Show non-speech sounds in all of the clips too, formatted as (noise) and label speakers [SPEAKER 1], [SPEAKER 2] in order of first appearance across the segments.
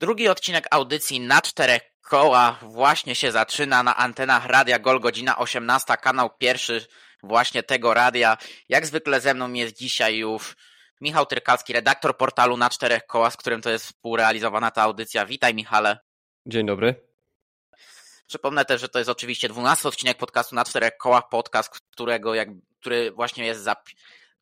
[SPEAKER 1] Drugi odcinek audycji na czterech kołach właśnie się zaczyna na antenach Radia Gol, godzina 18, kanał pierwszy właśnie tego radia. Jak zwykle ze mną jest dzisiaj już Michał Tyrkalski, redaktor portalu na czterech kołach, z którym to jest współrealizowana ta audycja. Witaj Michale.
[SPEAKER 2] Dzień dobry.
[SPEAKER 1] Przypomnę też, że to jest oczywiście 12 odcinek podcastu na czterech kołach, podcast, którego jak, który właśnie jest zap,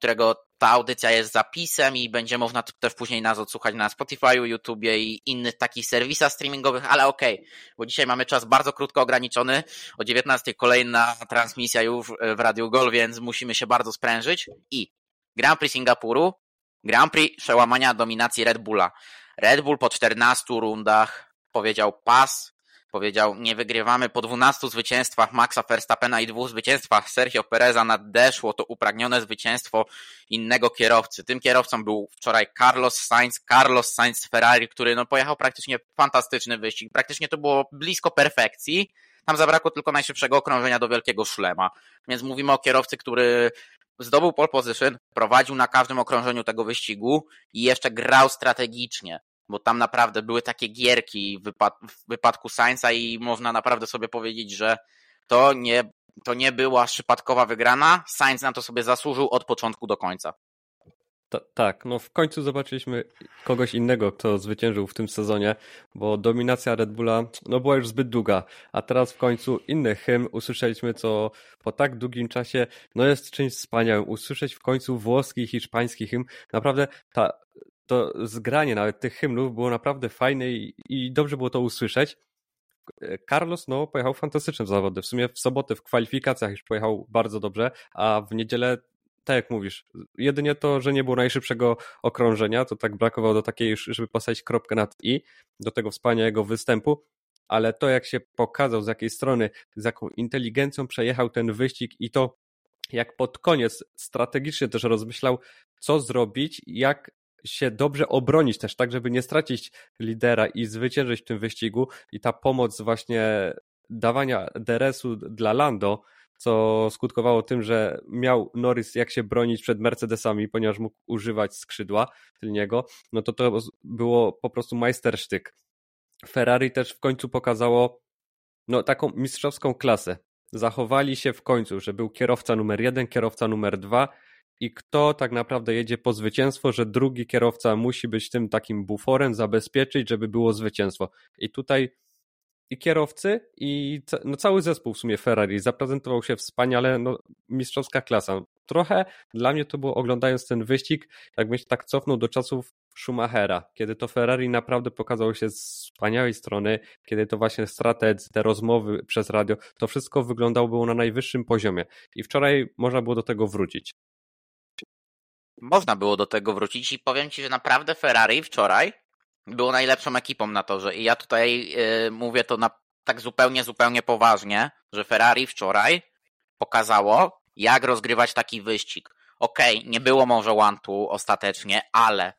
[SPEAKER 1] którego ta audycja jest zapisem i będzie można też później nas odsłuchać na Spotify, YouTubie i innych takich serwisach streamingowych, ale okej, okay, bo dzisiaj mamy czas bardzo krótko ograniczony. O 19 kolejna transmisja już w Radiu Gol, więc musimy się bardzo sprężyć. I Grand Prix Singapuru, Grand Prix przełamania dominacji Red Bulla. Red Bull po 14 rundach powiedział pas, powiedział, nie wygrywamy po 12 zwycięstwach Maxa Verstappena i dwóch zwycięstwach Sergio Pereza nadeszło to upragnione zwycięstwo innego kierowcy. Tym kierowcą był wczoraj Carlos Sainz, Carlos Sainz Ferrari, który no pojechał praktycznie fantastyczny wyścig. Praktycznie to było blisko perfekcji. Tam zabrakło tylko najszybszego okrążenia do wielkiego szlema. Więc mówimy o kierowcy, który zdobył pole position, prowadził na każdym okrążeniu tego wyścigu i jeszcze grał strategicznie bo tam naprawdę były takie gierki w, wypad w wypadku Sainza i można naprawdę sobie powiedzieć, że to nie, to nie była przypadkowa wygrana. Sainz na to sobie zasłużył od początku do końca.
[SPEAKER 2] Ta, tak, no w końcu zobaczyliśmy kogoś innego, kto zwyciężył w tym sezonie, bo dominacja Red Bulla no, była już zbyt długa, a teraz w końcu inny hymn usłyszeliśmy, co po tak długim czasie no jest czymś wspaniałym. Usłyszeć w końcu włoski hiszpański hymn. Naprawdę ta to zgranie nawet tych hymnów było naprawdę fajne i, i dobrze było to usłyszeć. Carlos no, pojechał fantastyczne zawody. W sumie w sobotę w kwalifikacjach już pojechał bardzo dobrze, a w niedzielę, tak jak mówisz, jedynie to, że nie było najszybszego okrążenia, to tak brakowało do takiej żeby postawić kropkę nad i, do tego wspaniałego występu, ale to jak się pokazał, z jakiej strony, z jaką inteligencją przejechał ten wyścig i to jak pod koniec strategicznie też rozmyślał, co zrobić, jak się dobrze obronić też, tak, żeby nie stracić lidera i zwyciężyć w tym wyścigu i ta pomoc właśnie dawania DRS-u dla Lando, co skutkowało tym, że miał Norris jak się bronić przed Mercedesami, ponieważ mógł używać skrzydła tylniego, no to to było po prostu majstersztyk. Ferrari też w końcu pokazało no, taką mistrzowską klasę. Zachowali się w końcu, że był kierowca numer jeden, kierowca numer dwa i kto tak naprawdę jedzie po zwycięstwo, że drugi kierowca musi być tym takim buforem, zabezpieczyć, żeby było zwycięstwo. I tutaj i kierowcy, i no cały zespół w sumie Ferrari zaprezentował się wspaniale, no, mistrzowska klasa. Trochę dla mnie to było oglądając ten wyścig, jakbym się tak cofnął do czasów Schumachera, kiedy to Ferrari naprawdę pokazało się z wspaniałej strony, kiedy to właśnie strategii, te rozmowy przez radio, to wszystko wyglądało było na najwyższym poziomie. I wczoraj można było do tego wrócić
[SPEAKER 1] można było do tego wrócić i powiem Ci, że naprawdę Ferrari wczoraj było najlepszą ekipą na torze i ja tutaj yy, mówię to na, tak zupełnie, zupełnie poważnie, że Ferrari wczoraj pokazało, jak rozgrywać taki wyścig. Okej, okay, nie było może one-two ostatecznie, ale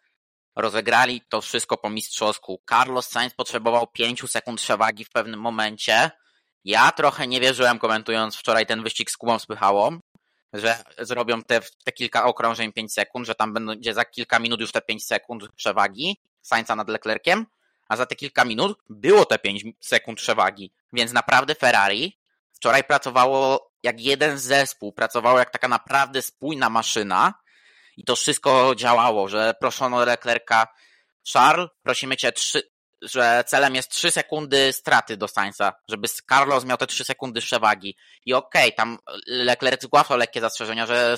[SPEAKER 1] rozegrali to wszystko po mistrzowsku. Carlos Sainz potrzebował 5 sekund przewagi w pewnym momencie. Ja trochę nie wierzyłem komentując wczoraj ten wyścig z Kubą Spychałą, że zrobią te, te kilka okrążeń 5 sekund, że tam będzie za kilka minut już te 5 sekund przewagi Sainza nad Leclerciem, a za te kilka minut było te 5 sekund przewagi. Więc naprawdę Ferrari wczoraj pracowało jak jeden zespół, pracowało jak taka naprawdę spójna maszyna i to wszystko działało, że proszono Leclerca Charles, prosimy cię trzy, że celem jest 3 sekundy straty do Sainza, żeby Carlos miał te 3 sekundy przewagi. I okej, okay, tam Leclerc zgłaszał lekkie zastrzeżenia, że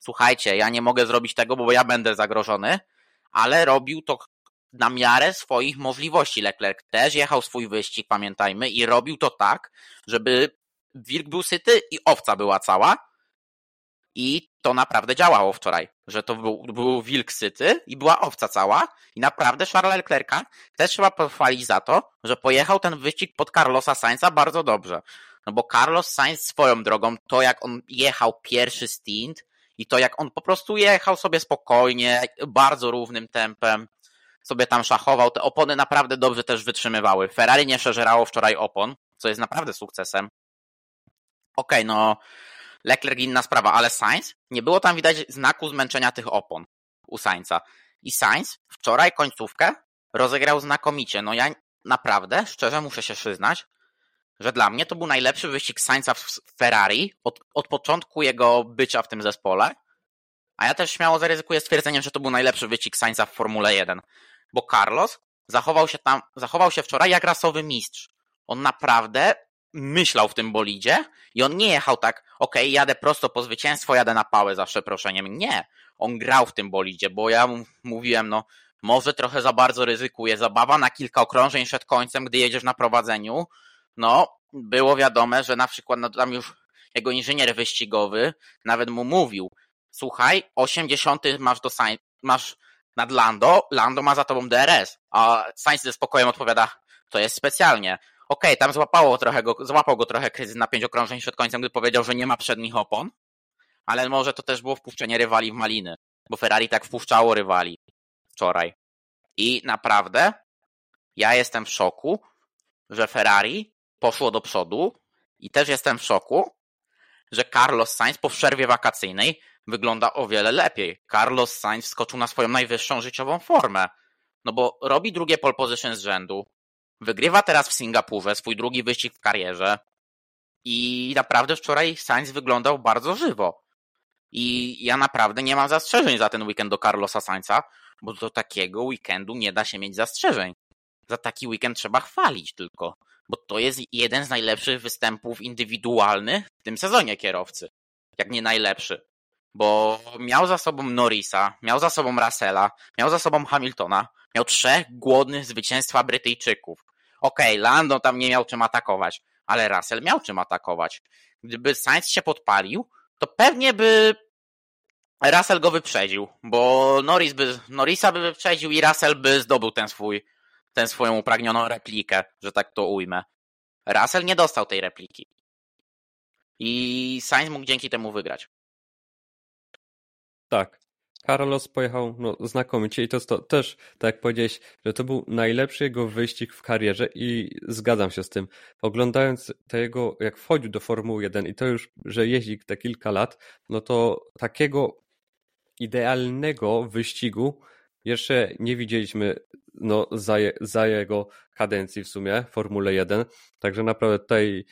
[SPEAKER 1] słuchajcie, ja nie mogę zrobić tego, bo ja będę zagrożony, ale robił to na miarę swoich możliwości. Leclerc też jechał swój wyścig, pamiętajmy, i robił to tak, żeby wilk był syty i owca była cała, i to naprawdę działało wczoraj, że to był, był wilk syty i była owca cała. I naprawdę Charles Leclerca też trzeba pochwalić za to, że pojechał ten wyścig pod Carlosa Sainza bardzo dobrze. No bo Carlos Sainz swoją drogą, to jak on jechał pierwszy stint i to jak on po prostu jechał sobie spokojnie, bardzo równym tempem, sobie tam szachował, te opony naprawdę dobrze też wytrzymywały. Ferrari nie przeżerało wczoraj opon, co jest naprawdę sukcesem. Okej, okay, no Leclerc inna sprawa, ale Sainz, nie było tam widać znaku zmęczenia tych opon u Sainza. I Sainz wczoraj końcówkę rozegrał znakomicie. No ja naprawdę, szczerze muszę się przyznać, że dla mnie to był najlepszy wyścig Sainza w Ferrari od, od początku jego bycia w tym zespole. A ja też śmiało zaryzykuję stwierdzeniem, że to był najlepszy wyścig Sainza w Formule 1. Bo Carlos zachował się tam, zachował się wczoraj jak rasowy mistrz. On naprawdę myślał w tym bolidzie i on nie jechał tak, okej, okay, jadę prosto po zwycięstwo, jadę na pałę za przeproszeniem. Nie. On grał w tym bolidzie, bo ja mu mówiłem, no, może trochę za bardzo ryzykuje. Zabawa na kilka okrążeń przed końcem, gdy jedziesz na prowadzeniu. No, było wiadome, że na przykład no, tam już jego inżynier wyścigowy nawet mu mówił, słuchaj, 80 masz do Sainz, masz nad Lando, Lando ma za tobą DRS, a Sainz ze spokojem odpowiada, to jest specjalnie. Okej, okay, tam złapało trochę go, złapał go trochę kryzys na pięć okrążeń przed końcem, gdy powiedział, że nie ma przednich opon, ale może to też było wpuszczenie rywali w maliny, bo Ferrari tak wpuszczało rywali wczoraj. I naprawdę ja jestem w szoku, że Ferrari poszło do przodu i też jestem w szoku, że Carlos Sainz po przerwie wakacyjnej wygląda o wiele lepiej. Carlos Sainz wskoczył na swoją najwyższą życiową formę. No bo robi drugie pole position z rzędu. Wygrywa teraz w Singapurze swój drugi wyścig w karierze. I naprawdę wczoraj Sainz wyglądał bardzo żywo. I ja naprawdę nie mam zastrzeżeń za ten weekend do Carlosa Sainza, bo do takiego weekendu nie da się mieć zastrzeżeń. Za taki weekend trzeba chwalić tylko, bo to jest jeden z najlepszych występów indywidualnych w tym sezonie kierowcy. Jak nie najlepszy. Bo miał za sobą Norrisa, miał za sobą Russella, miał za sobą Hamiltona, miał trzech głodnych zwycięstwa Brytyjczyków. Okej, okay, Lando tam nie miał czym atakować, ale Russell miał czym atakować. Gdyby Sainz się podpalił, to pewnie by Russell go wyprzedził, bo Norris by, Norrisa by wyprzedził i Russell by zdobył ten swój, tę swoją upragnioną replikę, że tak to ujmę. Russell nie dostał tej repliki. I Sainz mógł dzięki temu wygrać.
[SPEAKER 2] Tak. Carlos pojechał no, znakomicie i to jest to też, tak jak powiedziałeś, że to był najlepszy jego wyścig w karierze i zgadzam się z tym. Oglądając tego, jak wchodził do Formuły 1 i to już, że jeździ te kilka lat, no to takiego idealnego wyścigu jeszcze nie widzieliśmy no, za, je, za jego kadencji w sumie, Formule 1. Także naprawdę tutaj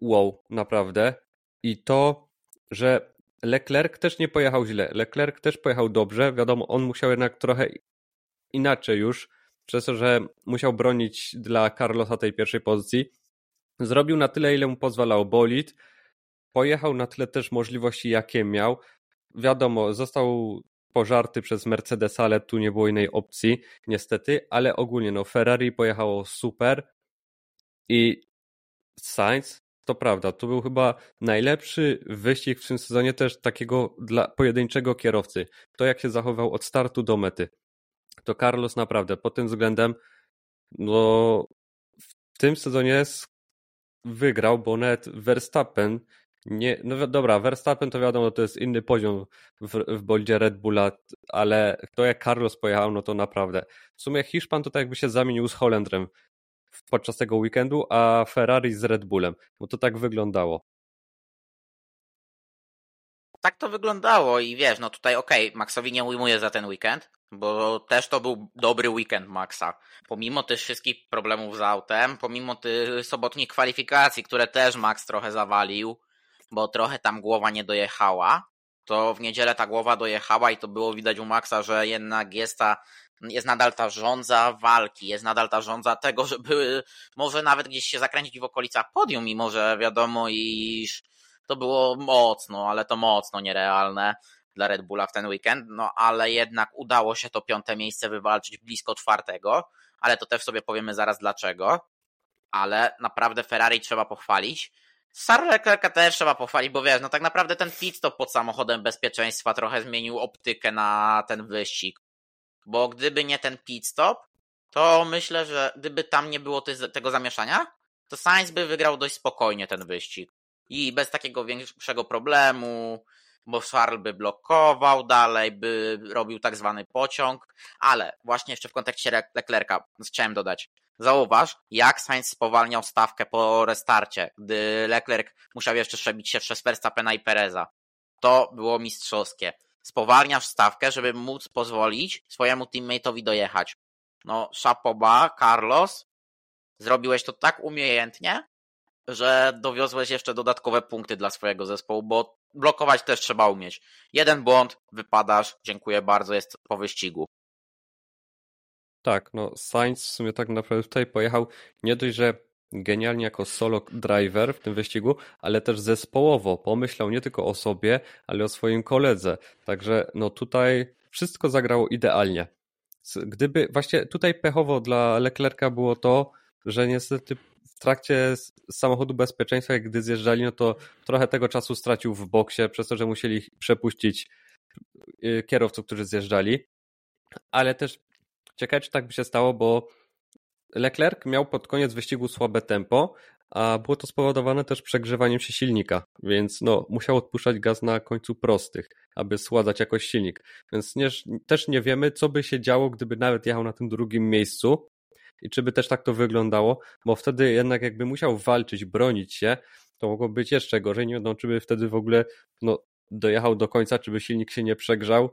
[SPEAKER 2] wow, naprawdę. I to, że Leclerc też nie pojechał źle. Leclerc też pojechał dobrze. Wiadomo, on musiał jednak trochę inaczej już, przez to, że musiał bronić dla Carlosa tej pierwszej pozycji. Zrobił na tyle, ile mu pozwalał bolid. Pojechał na tyle też możliwości, jakie miał. Wiadomo, został pożarty przez Mercedesa, ale tu nie było innej opcji, niestety, ale ogólnie no Ferrari pojechało super i Sainz to prawda, to był chyba najlepszy wyścig w tym sezonie też takiego dla pojedynczego kierowcy. To jak się zachował od startu do mety. To Carlos naprawdę pod tym względem no w tym sezonie wygrał, bo nawet Verstappen nie, no dobra, Verstappen to wiadomo, to jest inny poziom w, w boldzie Red Bulla, ale to jak Carlos pojechał, no to naprawdę. W sumie Hiszpan to tak jakby się zamienił z Holendrem podczas tego weekendu, a Ferrari z Red Bullem, bo to tak wyglądało.
[SPEAKER 1] Tak to wyglądało i wiesz, no tutaj okej, okay, Maxowi nie ujmuję za ten weekend, bo też to był dobry weekend Maxa. Pomimo tych wszystkich problemów z autem, pomimo tych sobotnich kwalifikacji, które też Max trochę zawalił, bo trochę tam głowa nie dojechała, to w niedzielę ta głowa dojechała i to było widać u Maxa, że jednak jest ta jest nadal ta żądza walki, jest nadal ta żądza tego, żeby może nawet gdzieś się zakręcić w okolicach podium, mimo że wiadomo, iż to było mocno, ale to mocno nierealne dla Red Bulla w ten weekend, no ale jednak udało się to piąte miejsce wywalczyć blisko czwartego, ale to też sobie powiemy zaraz dlaczego, ale naprawdę Ferrari trzeba pochwalić, Charles Leclerca też trzeba pochwalić, bo wiesz, no tak naprawdę ten pit stop pod samochodem bezpieczeństwa trochę zmienił optykę na ten wyścig. Bo gdyby nie ten pit stop, to myślę, że gdyby tam nie było tego zamieszania, to Sainz by wygrał dość spokojnie ten wyścig. I bez takiego większego problemu, bo Charles by blokował dalej, by robił tak zwany pociąg, ale właśnie jeszcze w kontekście Leclerca chciałem dodać. Zauważ, jak Sainz spowalniał stawkę po restarcie, gdy Leclerc musiał jeszcze przebić się przez Verstappena i Pereza. To było mistrzowskie spowalniasz stawkę, żeby móc pozwolić swojemu teammate'owi dojechać. no szapoba, Carlos, zrobiłeś to tak umiejętnie, że dowiozłeś jeszcze dodatkowe punkty dla swojego zespołu, bo blokować też trzeba umieć. Jeden błąd, wypadasz, dziękuję bardzo, jest po wyścigu.
[SPEAKER 2] Tak, no Sainz w sumie tak naprawdę tutaj pojechał nie dość, że genialnie jako solo driver w tym wyścigu, ale też zespołowo. Pomyślał nie tylko o sobie, ale o swoim koledze. Także no tutaj wszystko zagrało idealnie. Gdyby właśnie tutaj pechowo dla Leclerca było to, że niestety w trakcie samochodu bezpieczeństwa, gdy zjeżdżali, no to trochę tego czasu stracił w boksie, przez to, że musieli przepuścić y, kierowców, którzy zjeżdżali. Ale też ciekawe, czy tak by się stało, bo Leclerc miał pod koniec wyścigu słabe tempo, a było to spowodowane też przegrzewaniem się silnika, więc no, musiał odpuszczać gaz na końcu prostych, aby sładzać jakoś silnik. Więc nie, też nie wiemy, co by się działo, gdyby nawet jechał na tym drugim miejscu i czy by też tak to wyglądało, bo wtedy jednak jakby musiał walczyć, bronić się, to mogło być jeszcze gorzej, nie wiadomo, czy by wtedy w ogóle no, dojechał do końca, czy by silnik się nie przegrzał,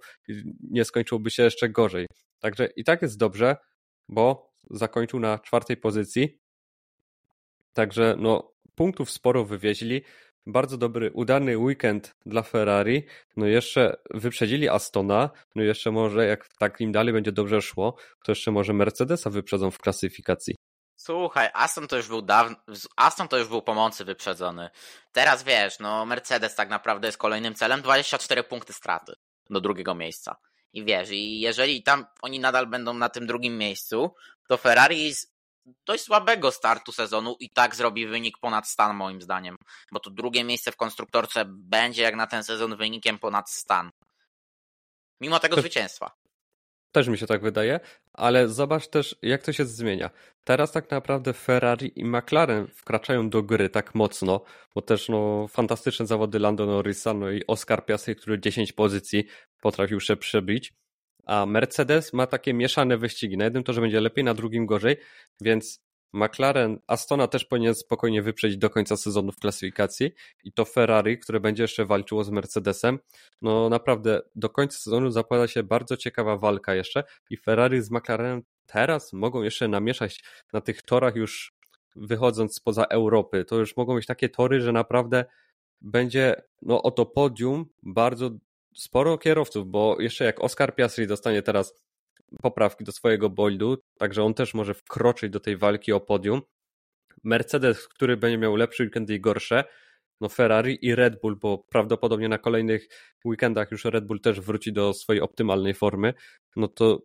[SPEAKER 2] nie skończyłoby się jeszcze gorzej. Także i tak jest dobrze, bo zakończył na czwartej pozycji. Także no, punktów sporo wywieźli. Bardzo dobry, udany weekend dla Ferrari. No jeszcze wyprzedzili Astona. No jeszcze może, jak tak im dalej będzie dobrze szło, to jeszcze może Mercedesa wyprzedzą w klasyfikacji.
[SPEAKER 1] Słuchaj, Aston to już był dawno, Aston to już był pomocy wyprzedzony. Teraz wiesz, no Mercedes tak naprawdę jest kolejnym celem, 24 punkty straty do drugiego miejsca. I wiesz, i jeżeli tam oni nadal będą na tym drugim miejscu, to Ferrari z dość słabego startu sezonu i tak zrobi wynik ponad stan moim zdaniem, bo to drugie miejsce w konstruktorce będzie jak na ten sezon wynikiem ponad stan. Mimo tego też, zwycięstwa.
[SPEAKER 2] Też mi się tak wydaje, ale zobacz też jak to się zmienia. Teraz tak naprawdę Ferrari i McLaren wkraczają do gry tak mocno, bo też no fantastyczne zawody Lando Norrisa, no i Oscar Piastri, który 10 pozycji potrafił się przebić. A Mercedes ma takie mieszane wyścigi. Na jednym torze będzie lepiej, na drugim gorzej, więc McLaren, Astona też powinien spokojnie wyprzedzić do końca sezonu w klasyfikacji i to Ferrari, które będzie jeszcze walczyło z Mercedesem. No naprawdę do końca sezonu zapowiada się bardzo ciekawa walka jeszcze i Ferrari z McLarenem teraz mogą jeszcze namieszać na tych torach już wychodząc spoza Europy. To już mogą być takie tory, że naprawdę będzie no, o to podium bardzo sporo kierowców, bo jeszcze jak Oscar Piastri dostanie teraz poprawki do swojego boldu, także on też może wkroczyć do tej walki o podium. Mercedes, który będzie miał lepszy weekend i gorsze, no Ferrari i Red Bull, bo prawdopodobnie na kolejnych weekendach już Red Bull też wróci do swojej optymalnej formy, no to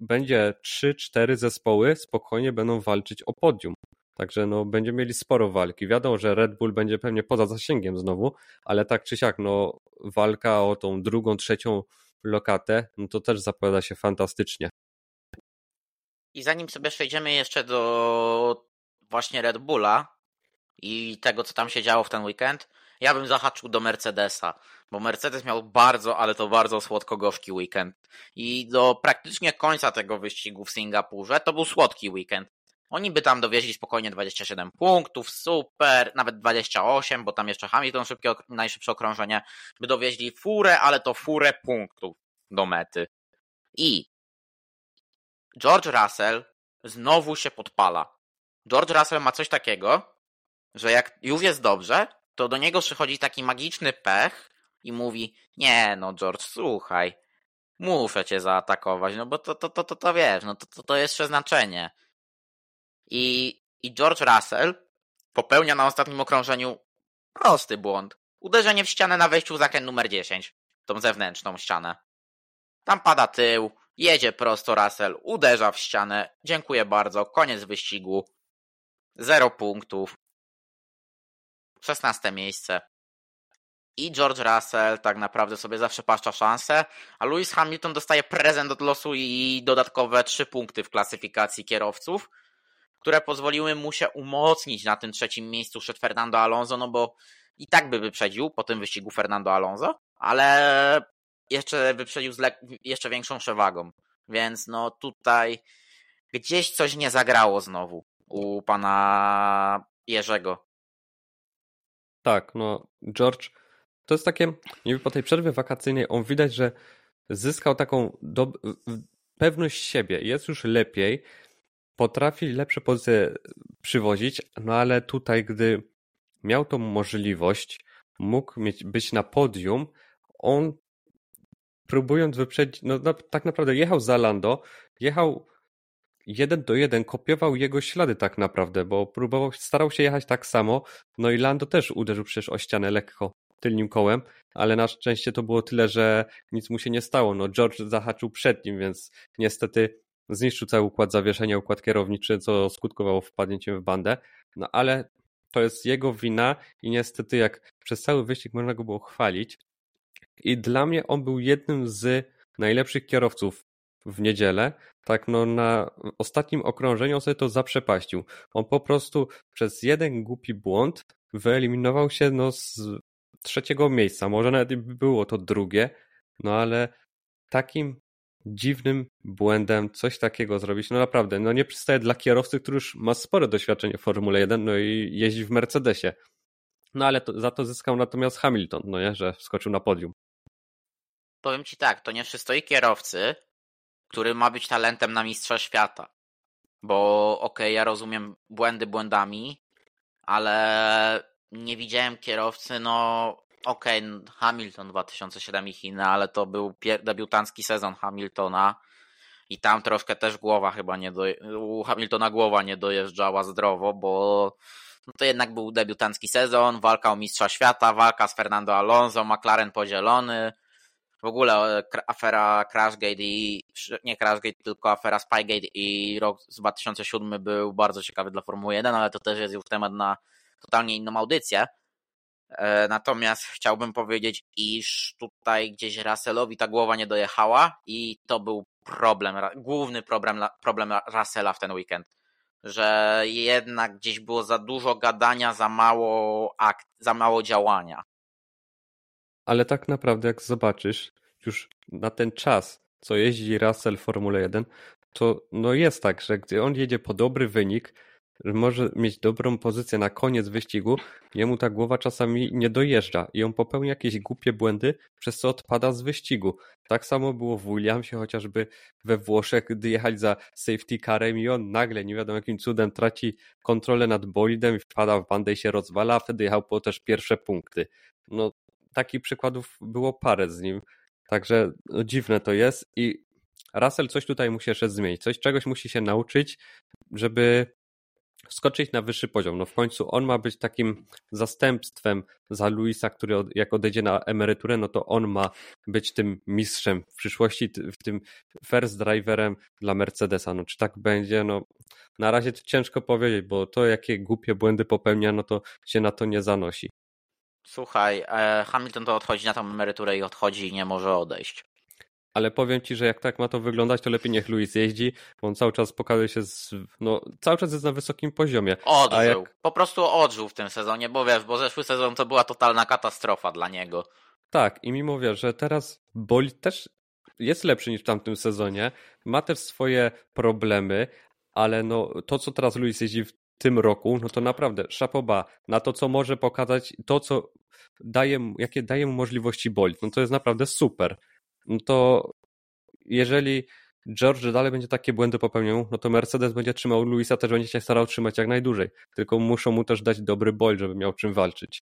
[SPEAKER 2] będzie 3-4 zespoły spokojnie będą walczyć o podium. Także no, będziemy mieli sporo walki. Wiadomo, że Red Bull będzie pewnie poza zasięgiem znowu, ale tak czy siak, no, walka o tą drugą, trzecią lokatę, no to też zapowiada się fantastycznie.
[SPEAKER 1] I zanim sobie przejdziemy jeszcze do właśnie Red Bulla i tego, co tam się działo w ten weekend, ja bym zahaczył do Mercedesa, bo Mercedes miał bardzo, ale to bardzo słodko-gorzki weekend. I do praktycznie końca tego wyścigu w Singapurze to był słodki weekend. Oni by tam dowieźli spokojnie 27 punktów, super, nawet 28, bo tam jeszcze Hamilton szybkie, najszybsze okrążenie, by dowieźli furę, ale to furę punktów do mety. I George Russell znowu się podpala. George Russell ma coś takiego, że jak już jest dobrze, to do niego przychodzi taki magiczny pech i mówi, nie no George, słuchaj, muszę cię zaatakować, no bo to, to, to, to, to wiesz, no to, to, to jest przeznaczenie. I, I George Russell popełnia na ostatnim okrążeniu prosty błąd. Uderzenie w ścianę na wejściu w zakręt numer 10. Tą zewnętrzną ścianę. Tam pada tył, jedzie prosto Russell, uderza w ścianę. Dziękuję bardzo, koniec wyścigu. Zero punktów. 16 miejsce. I George Russell tak naprawdę sobie zawsze paszcza szansę, a Lewis Hamilton dostaje prezent od losu i dodatkowe 3 punkty w klasyfikacji kierowców które pozwoliły mu się umocnić na tym trzecim miejscu przed Fernando Alonso, no bo i tak by wyprzedził po tym wyścigu Fernando Alonso, ale jeszcze wyprzedził z jeszcze większą przewagą. Więc no tutaj gdzieś coś nie zagrało znowu u pana Jerzego.
[SPEAKER 2] Tak, no George, to jest takie, niby po tej przerwie wakacyjnej on widać, że zyskał taką pewność siebie, jest już lepiej, potrafi lepsze pozycje przywozić, no ale tutaj, gdy miał tą możliwość, mógł mieć, być na podium, on próbując wyprzedzić, no, no tak naprawdę jechał za Lando, jechał jeden do jeden, kopiował jego ślady tak naprawdę, bo próbował, starał się jechać tak samo, no i Lando też uderzył przecież o ścianę lekko tylnym kołem, ale na szczęście to było tyle, że nic mu się nie stało. No George zahaczył przed nim, więc niestety zniszczył cały układ zawieszenia, układ kierowniczy, co skutkowało wpadnięciem w bandę. No ale to jest jego wina i niestety jak przez cały wyścig można go było chwalić. I dla mnie on był jednym z najlepszych kierowców w niedzielę. Tak, no na ostatnim okrążeniu on sobie to zaprzepaścił. On po prostu przez jeden głupi błąd wyeliminował się no, z trzeciego miejsca. Może nawet by było to drugie, no ale takim dziwnym błędem coś takiego zrobić, no naprawdę, no nie przystaje dla kierowcy, który już ma spore doświadczenie w Formule 1, no i jeździ w Mercedesie. No ale to, za to zyskał natomiast Hamilton, no nie, że wskoczył na podium.
[SPEAKER 1] Powiem ci tak, to nie przystoi kierowcy, który ma być talentem na mistrza świata. Bo okej, okay, ja rozumiem błędy błędami, ale nie widziałem kierowcy, no okej, okay, Hamilton 2007 i Chiny, ale to był debiutancki sezon Hamiltona i tam troszkę też głowa chyba nie do... u Hamiltona głowa nie dojeżdżała zdrowo, bo no to jednak był debiutancki sezon, walka o mistrza świata, walka z Fernando Alonso, McLaren podzielony, w ogóle e, afera Crashgate i nie Crashgate, tylko afera Spygate i rok z 2007 był bardzo ciekawy dla Formuły 1, ale to też jest już temat na totalnie inną audycję. E, natomiast chciałbym powiedzieć, iż tutaj gdzieś Russellowi ta głowa nie dojechała i to był problem, główny problem, problem Russella w ten weekend. Że jednak gdzieś było za dużo gadania, za mało akt, za mało działania.
[SPEAKER 2] Ale tak naprawdę, jak zobaczysz, już na ten czas, co jeździ Russell w Formule 1, to no jest tak, że gdy on jedzie po dobry wynik, może mieć dobrą pozycję na koniec wyścigu, jemu ta głowa czasami nie dojeżdża i on popełnia jakieś głupie błędy, przez co odpada z wyścigu. Tak samo było w Williamsie, chociażby we Włoszech, gdy jechali za safety carem i on nagle, nie wiadomo jakim cudem, traci kontrolę nad bolidem i wpada w bandę i się rozwala, a wtedy jechał po też pierwsze punkty. No, takich przykładów było parę z nim, także no, dziwne to jest i Russell coś tutaj musi jeszcze zmienić, coś czegoś musi się nauczyć, żeby wskoczyć na wyższy poziom. No w końcu on ma być takim zastępstwem za Luisa, który od, jak odejdzie na emeryturę, no to on ma być tym mistrzem w przyszłości, w tym first driverem dla Mercedesa. No czy tak będzie? No na razie to ciężko powiedzieć, bo to jakie głupie błędy popełnia, no to się na to nie zanosi.
[SPEAKER 1] Słuchaj, e, Hamilton to odchodzi na tą emeryturę i odchodzi i nie może odejść
[SPEAKER 2] ale powiem ci, że jak tak ma to wyglądać, to lepiej niech Luis jeździ, bo on cały czas pokazuje się, z, no cały czas jest na wysokim poziomie.
[SPEAKER 1] Odżył, jak... po prostu odżył w tym sezonie, bo wiesz, bo zeszły sezon to była totalna katastrofa dla niego.
[SPEAKER 2] Tak, i mimo wie, że teraz Boli też jest lepszy niż w tamtym sezonie, ma też swoje problemy, ale no to, co teraz Luis jeździ w tym roku, no to naprawdę szapoba na to, co może pokazać, to, co daje, jakie daje mu możliwości Bolit, no to jest naprawdę super no to jeżeli George dalej będzie takie błędy popełniał, no to Mercedes będzie trzymał Luisa, też będzie się starał trzymać jak najdłużej. Tylko muszą mu też dać dobry bol, żeby miał czym walczyć.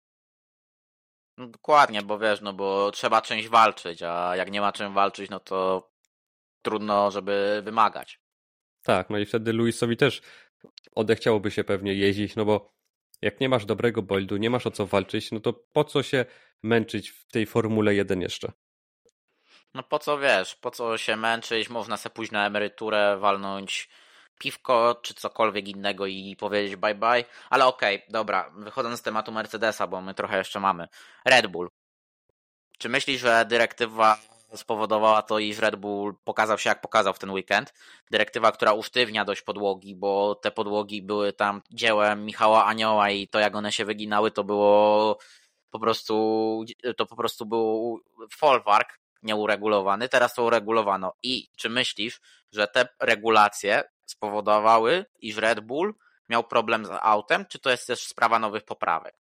[SPEAKER 1] No dokładnie, bo wiesz, no bo trzeba czymś walczyć, a jak nie ma czym walczyć, no to trudno, żeby wymagać.
[SPEAKER 2] Tak, no i wtedy Luisowi też odechciałoby się pewnie jeździć, no bo jak nie masz dobrego boldu, nie masz o co walczyć, no to po co się męczyć w tej Formule 1 jeszcze?
[SPEAKER 1] No po co wiesz, po co się męczyć, można sobie pójść na emeryturę, walnąć piwko czy cokolwiek innego i powiedzieć bye bye. Ale okej, okay, dobra, wychodząc z tematu Mercedesa, bo my trochę jeszcze mamy. Red Bull. Czy myślisz, że dyrektywa spowodowała to, iż Red Bull pokazał się jak pokazał w ten weekend? Dyrektywa, która usztywnia dość podłogi, bo te podłogi były tam dziełem Michała Anioła i to jak one się wyginały to było po prostu to po prostu był folwark nieuregulowany, teraz to uregulowano. I czy myślisz, że te regulacje spowodowały, iż Red Bull miał problem z autem, czy to jest też sprawa nowych poprawek?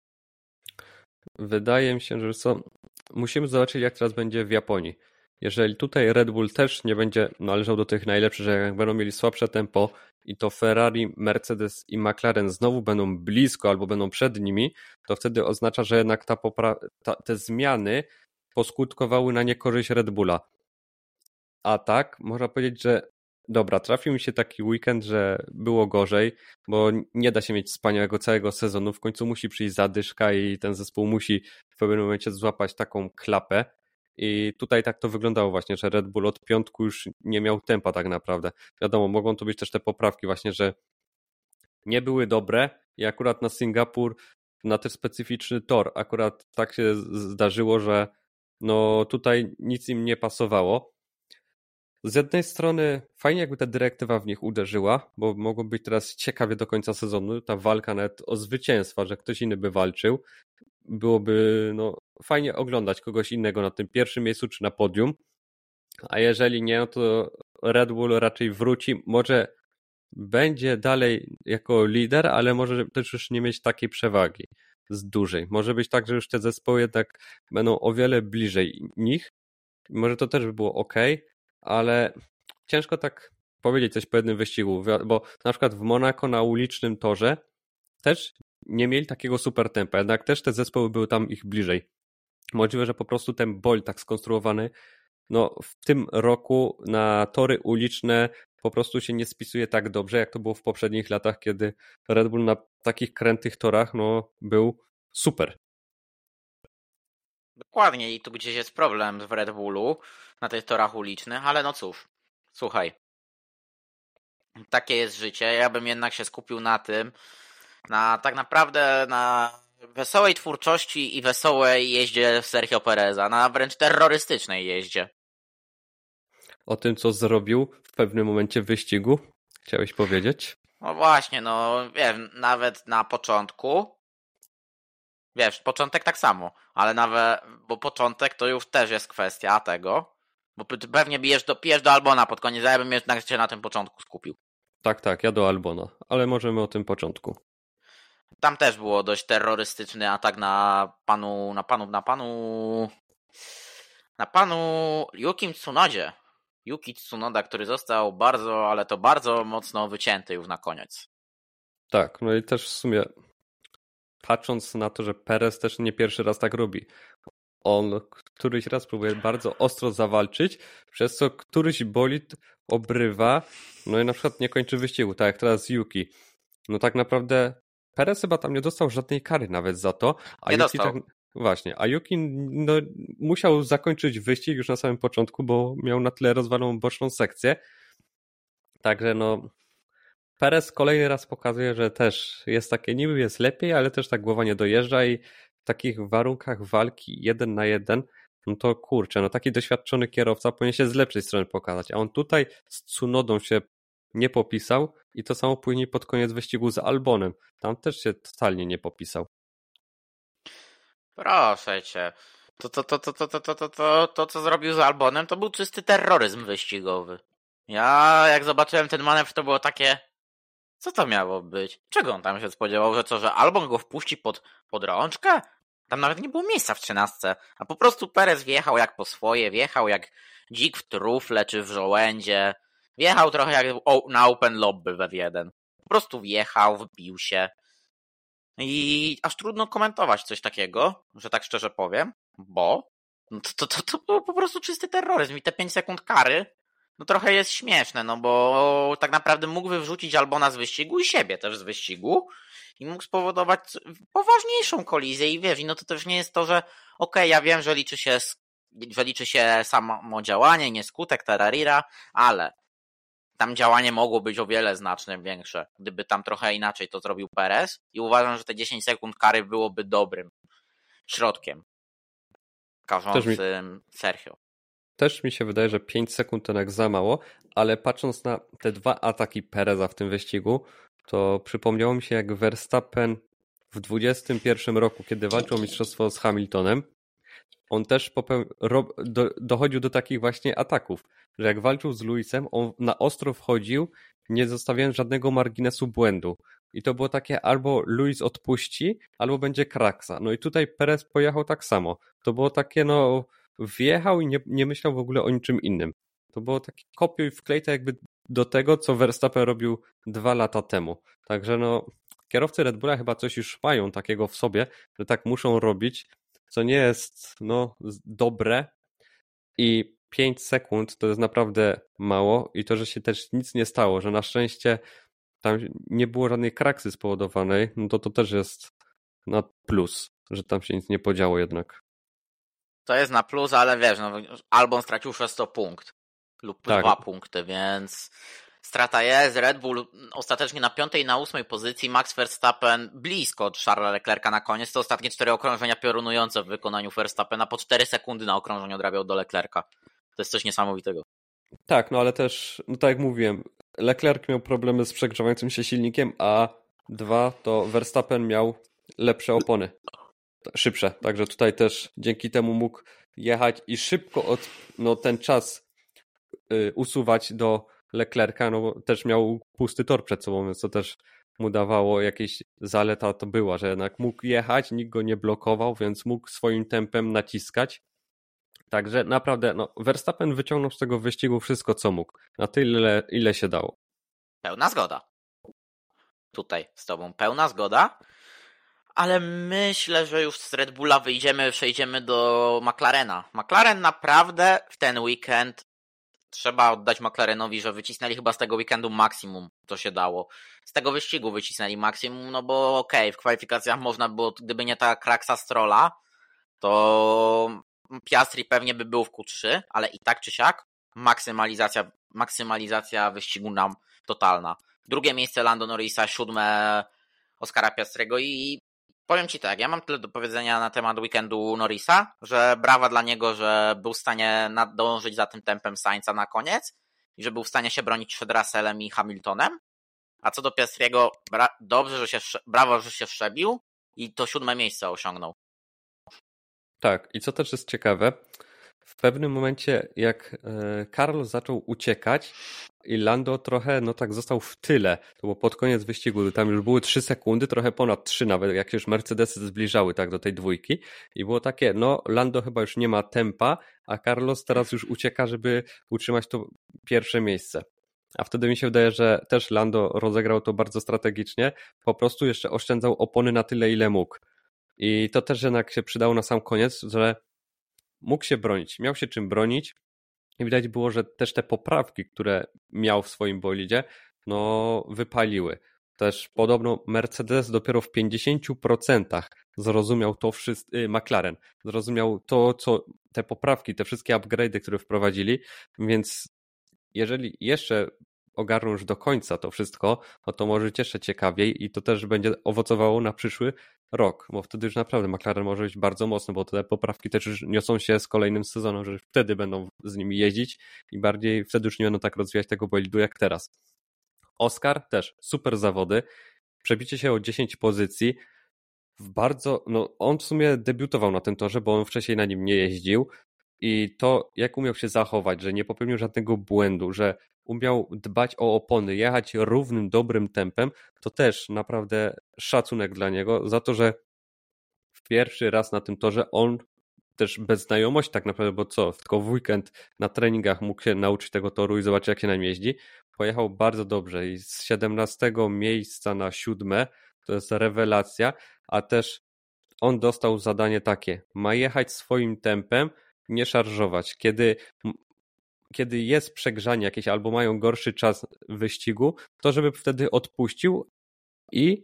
[SPEAKER 2] Wydaje mi się, że co, musimy zobaczyć, jak teraz będzie w Japonii. jeżeli tutaj Red Bull też nie będzie należał do tych najlepszych, że jak będą mieli słabsze tempo i to Ferrari, Mercedes i McLaren znowu będą blisko albo będą przed nimi, to wtedy oznacza, że jednak ta popra- ta, te zmiany poskutkowały na niekorzyść Red Bulla. A tak, można powiedzieć, że dobra, trafił mi się taki weekend, że było gorzej, bo nie da się mieć wspaniałego całego sezonu. W końcu musi przyjść zadyszka i ten zespół musi w pewnym momencie złapać taką klapę. I tutaj tak to wyglądało właśnie, że Red Bull od piątku już nie miał tempa tak naprawdę. Wiadomo, mogą to być też te poprawki właśnie, że nie były dobre i akurat na Singapur, na ten specyficzny tor, akurat tak się zdarzyło, że no tutaj nic im nie pasowało. Z jednej strony fajnie jakby ta dyrektywa w nich uderzyła, bo mogło być teraz ciekawie do końca sezonu, ta walka nawet o zwycięstwa, że ktoś inny by walczył. Byłoby no, fajnie oglądać kogoś innego na tym pierwszym miejscu czy na podium. A jeżeli nie, no to Red Bull raczej wróci. Może będzie dalej jako lider, ale może też już nie mieć takiej przewagi z dużej. Może być tak, że już te zespoły jednak będą o wiele bliżej nich. Może to też by było ok, ale ciężko tak powiedzieć coś po jednym wyścigu, bo na przykład w Monako na ulicznym torze też nie mieli takiego super tempa, jednak też te zespoły były tam ich bliżej. Możliwe, że po prostu ten bol tak skonstruowany, no w tym roku na tory uliczne po prostu się nie spisuje tak dobrze, jak to było w poprzednich latach, kiedy Red Bull na takich krętych torach no, był super.
[SPEAKER 1] Dokładnie i tu gdzieś jest problem w Red Bullu na tych torach ulicznych, ale no cóż, słuchaj. Takie jest życie. Ja bym jednak się skupił na tym, na tak naprawdę na wesołej twórczości i wesołej jeździe Sergio Pereza, na wręcz terrorystycznej jeździe.
[SPEAKER 2] O tym, co zrobił w pewnym momencie wyścigu, chciałeś powiedzieć?
[SPEAKER 1] No właśnie, no wiem, nawet na początku, wiesz, początek tak samo, ale nawet, bo początek to już też jest kwestia tego, bo pewnie bijesz do, bijesz do Albona pod koniec, a ja bym jednak się na tym początku skupił.
[SPEAKER 2] Tak, tak, ja do Albona, ale możemy o tym początku.
[SPEAKER 1] Tam też było dość terrorystyczny atak na panu, na panu, na panu, na panu Yukim Tsunodzie. Yuki Tsunoda, który został bardzo, ale to bardzo mocno wycięty już na koniec.
[SPEAKER 2] Tak, no i też w sumie patrząc na to, że Perez też nie pierwszy raz tak robi. On któryś raz próbuje bardzo ostro zawalczyć, przez co któryś bolid obrywa, no i na przykład nie kończy wyścigu, tak jak teraz Yuki. No tak naprawdę Perez chyba tam nie dostał żadnej kary nawet za to.
[SPEAKER 1] A nie Yuki dostał. tak.
[SPEAKER 2] Właśnie, a Yuki no, musiał zakończyć wyścig już na samym początku, bo miał na tyle rozwaloną boczną sekcję. Także no. Perez kolejny raz pokazuje, że też jest takie, niby jest lepiej, ale też tak głowa nie dojeżdża i w takich warunkach walki jeden na jeden, no to kurczę, no taki doświadczony kierowca powinien się z lepszej strony pokazać, a on tutaj z Cunodą się nie popisał i to samo później pod koniec wyścigu z Albonem. Tam też się totalnie nie popisał.
[SPEAKER 1] Proszę cię. To, to, to, to, to, to, to, to, to, to, co zrobił z Albonem, to był czysty terroryzm wyścigowy. Ja, jak zobaczyłem ten manewr, to było takie. Co to miało być? Czego on tam się spodziewał? Że co, że Albon go wpuści pod, pod rączkę? Tam nawet nie było miejsca w trzynastce. A po prostu Perez wjechał jak po swoje, wjechał jak dzik w trufle czy w żołędzie. Wjechał trochę jak na open lobby we jeden. Po prostu wjechał, wbił się. I aż trudno komentować coś takiego, że tak szczerze powiem, bo to, to, to był po prostu czysty terroryzm i te 5 sekund kary no trochę jest śmieszne, no bo tak naprawdę mógł wyrzucić Albona z wyścigu i siebie też z wyścigu i mógł spowodować poważniejszą kolizję i wiesz, no to też nie jest to, że okej, okay, ja wiem, że liczy się że liczy się samo działanie, nie skutek, tararira, ale tam działanie mogło być o wiele znacznie większe, gdyby tam trochę inaczej to zrobił Perez i uważam, że te 10 sekund kary byłoby dobrym środkiem karzącym Sergio.
[SPEAKER 2] Też mi się wydaje, że 5 sekund to jak za mało, ale patrząc na te dwa ataki Pereza w tym wyścigu, to przypomniało mi się jak Verstappen w 21 roku, kiedy walczył o mistrzostwo z Hamiltonem, on też popeł... do... dochodził do takich właśnie ataków, że jak walczył z Luisem, on na ostro wchodził, nie zostawiając żadnego marginesu błędu. I to było takie albo Luis odpuści, albo będzie kraksa. No i tutaj Perez pojechał tak samo. To było takie no wjechał i nie, nie myślał w ogóle o niczym innym. To było takie kopiuj wklej tak jakby do tego, co Verstappen robił dwa lata temu. Także no, kierowcy Red Bulla chyba coś już mają takiego w sobie, że tak muszą robić, co nie jest no, dobre i 5 sekund to jest naprawdę mało i to, że się też nic nie stało, że na szczęście tam nie było żadnej kraksy spowodowanej, no to to też jest na plus, że tam się nic nie podziało jednak.
[SPEAKER 1] To jest na plus, ale wiesz, no, Albon stracił przez to punkt lub tak. dwa punkty, więc strata jest. Red Bull ostatecznie na piątej i na ósmej pozycji, Max Verstappen blisko od Charlesa Leclerca na koniec. To ostatnie cztery okrążenia piorunujące w wykonaniu Verstappena, po cztery sekundy na okrążeniu odrabiał do Leclerca. To jest coś niesamowitego.
[SPEAKER 2] Tak, no ale też, no tak jak mówiłem, Leclerc miał problemy z przegrzewającym się silnikiem, a dwa to Verstappen miał lepsze opony, szybsze. Także tutaj też dzięki temu mógł jechać i szybko od, no, ten czas y, usuwać do Leclerca, no bo też miał pusty tor przed sobą, więc to też mu dawało jakieś zaleta to była, że jednak mógł jechać, nikt go nie blokował, więc mógł swoim tempem naciskać. Także naprawdę, no, Verstappen wyciągnął z tego wyścigu wszystko, co mógł. Na tyle, ile się dało.
[SPEAKER 1] Pełna zgoda. Tutaj z tobą pełna zgoda. Ale myślę, że już z Red Bulla wyjdziemy, przejdziemy do McLarena. McLaren naprawdę w ten weekend trzeba oddać McLarenowi, że wycisnęli chyba z tego weekendu maksimum, co się dało. Z tego wyścigu wycisnęli maksimum, no bo okej, okay, w kwalifikacjach można było, gdyby nie ta kraksa Strola, to Piastri pewnie by był w Q3, ale i tak czy siak maksymalizacja, maksymalizacja wyścigu nam totalna. Drugie miejsce Lando Norrisa, siódme Oscara Piastrego i powiem Ci tak, ja mam tyle do powiedzenia na temat weekendu Norrisa, że brawa dla niego, że był w stanie nadążyć za tym tempem Sainza na koniec i że był w stanie się bronić przed Russellem i Hamiltonem. A co do Piastriego, dobrze, że się, brawo, że się wszebił i to siódme miejsce osiągnął.
[SPEAKER 2] Tak, i co też jest ciekawe, w pewnym momencie jak Karl e, zaczął uciekać i Lando trochę, no tak, został w tyle. To było pod koniec wyścigu, tam już były 3 sekundy, trochę ponad 3 nawet, jak się już Mercedesy zbliżały tak do tej dwójki i było takie, no Lando chyba już nie ma tempa, a Carlos teraz już ucieka, żeby utrzymać to pierwsze miejsce. A wtedy mi się wydaje, że też Lando rozegrał to bardzo strategicznie, po prostu jeszcze oszczędzał opony na tyle, ile mógł. I to też jednak się przydało na sam koniec, że mógł się bronić, miał się czym bronić. I widać było, że też te poprawki, które miał w swoim bolidzie, no wypaliły. Też podobno Mercedes dopiero w 50% zrozumiał to wszystko, y, McLaren, zrozumiał to, co te poprawki, te wszystkie upgrade'y, które wprowadzili, więc jeżeli jeszcze ogarną już do końca to wszystko, no to może cieszę ciekawiej i to też będzie owocowało na przyszły rok, bo wtedy już naprawdę McLaren może być bardzo mocno, bo te poprawki też już niosą się z kolejnym sezonem, że wtedy będą z nimi jeździć i bardziej wtedy już nie będą tak rozwijać tego bolidu jak teraz. Oscar też super zawody, przebicie się o 10 pozycji, w bardzo, no on w sumie debiutował na tym torze, bo on wcześniej na nim nie jeździł i to jak umiał się zachować, że nie popełnił żadnego błędu, że umiał dbać o opony, jechać równym, dobrym tempem, to też naprawdę szacunek dla niego za to, że w pierwszy raz na tym torze on też bez znajomości tak naprawdę, bo co, tylko w weekend na treningach mógł się nauczyć tego toru i zobaczyć jak się na nim jeździ. Pojechał bardzo dobrze i z 17 miejsca na siódme to jest rewelacja, a też on dostał zadanie takie, ma jechać swoim tempem, nie szarżować. Kiedy kiedy jest przegrzanie jakieś albo mają gorszy czas wyścigu, to żeby wtedy odpuścił i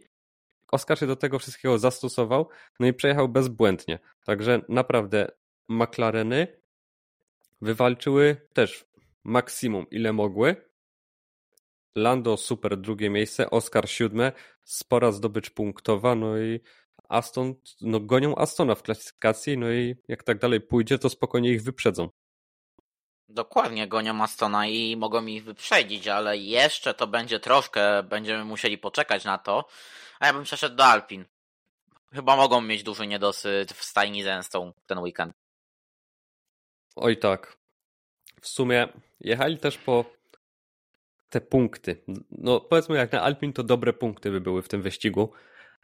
[SPEAKER 2] Oskar się do tego wszystkiego zastosował, no i przejechał bezbłędnie. Także naprawdę McLareny wywalczyły też maksimum ile mogły. Lando super drugie miejsce, Oscar siódme, spora zdobycz punktowa, no i Aston, no gonią Astona w klasyfikacji, no i jak tak dalej pójdzie, to spokojnie ich wyprzedzą.
[SPEAKER 1] Dokładnie gonią Astona i mogą ich wyprzedzić, ale jeszcze to będzie troszkę, będziemy musieli poczekać na to. A ja bym przeszedł do Alpin. Chyba mogą mieć duży niedosyt w stajni Zenstone ten weekend.
[SPEAKER 2] Oj tak. W sumie jechali też po te punkty. No powiedzmy jak na Alpin to dobre punkty by były w tym wyścigu,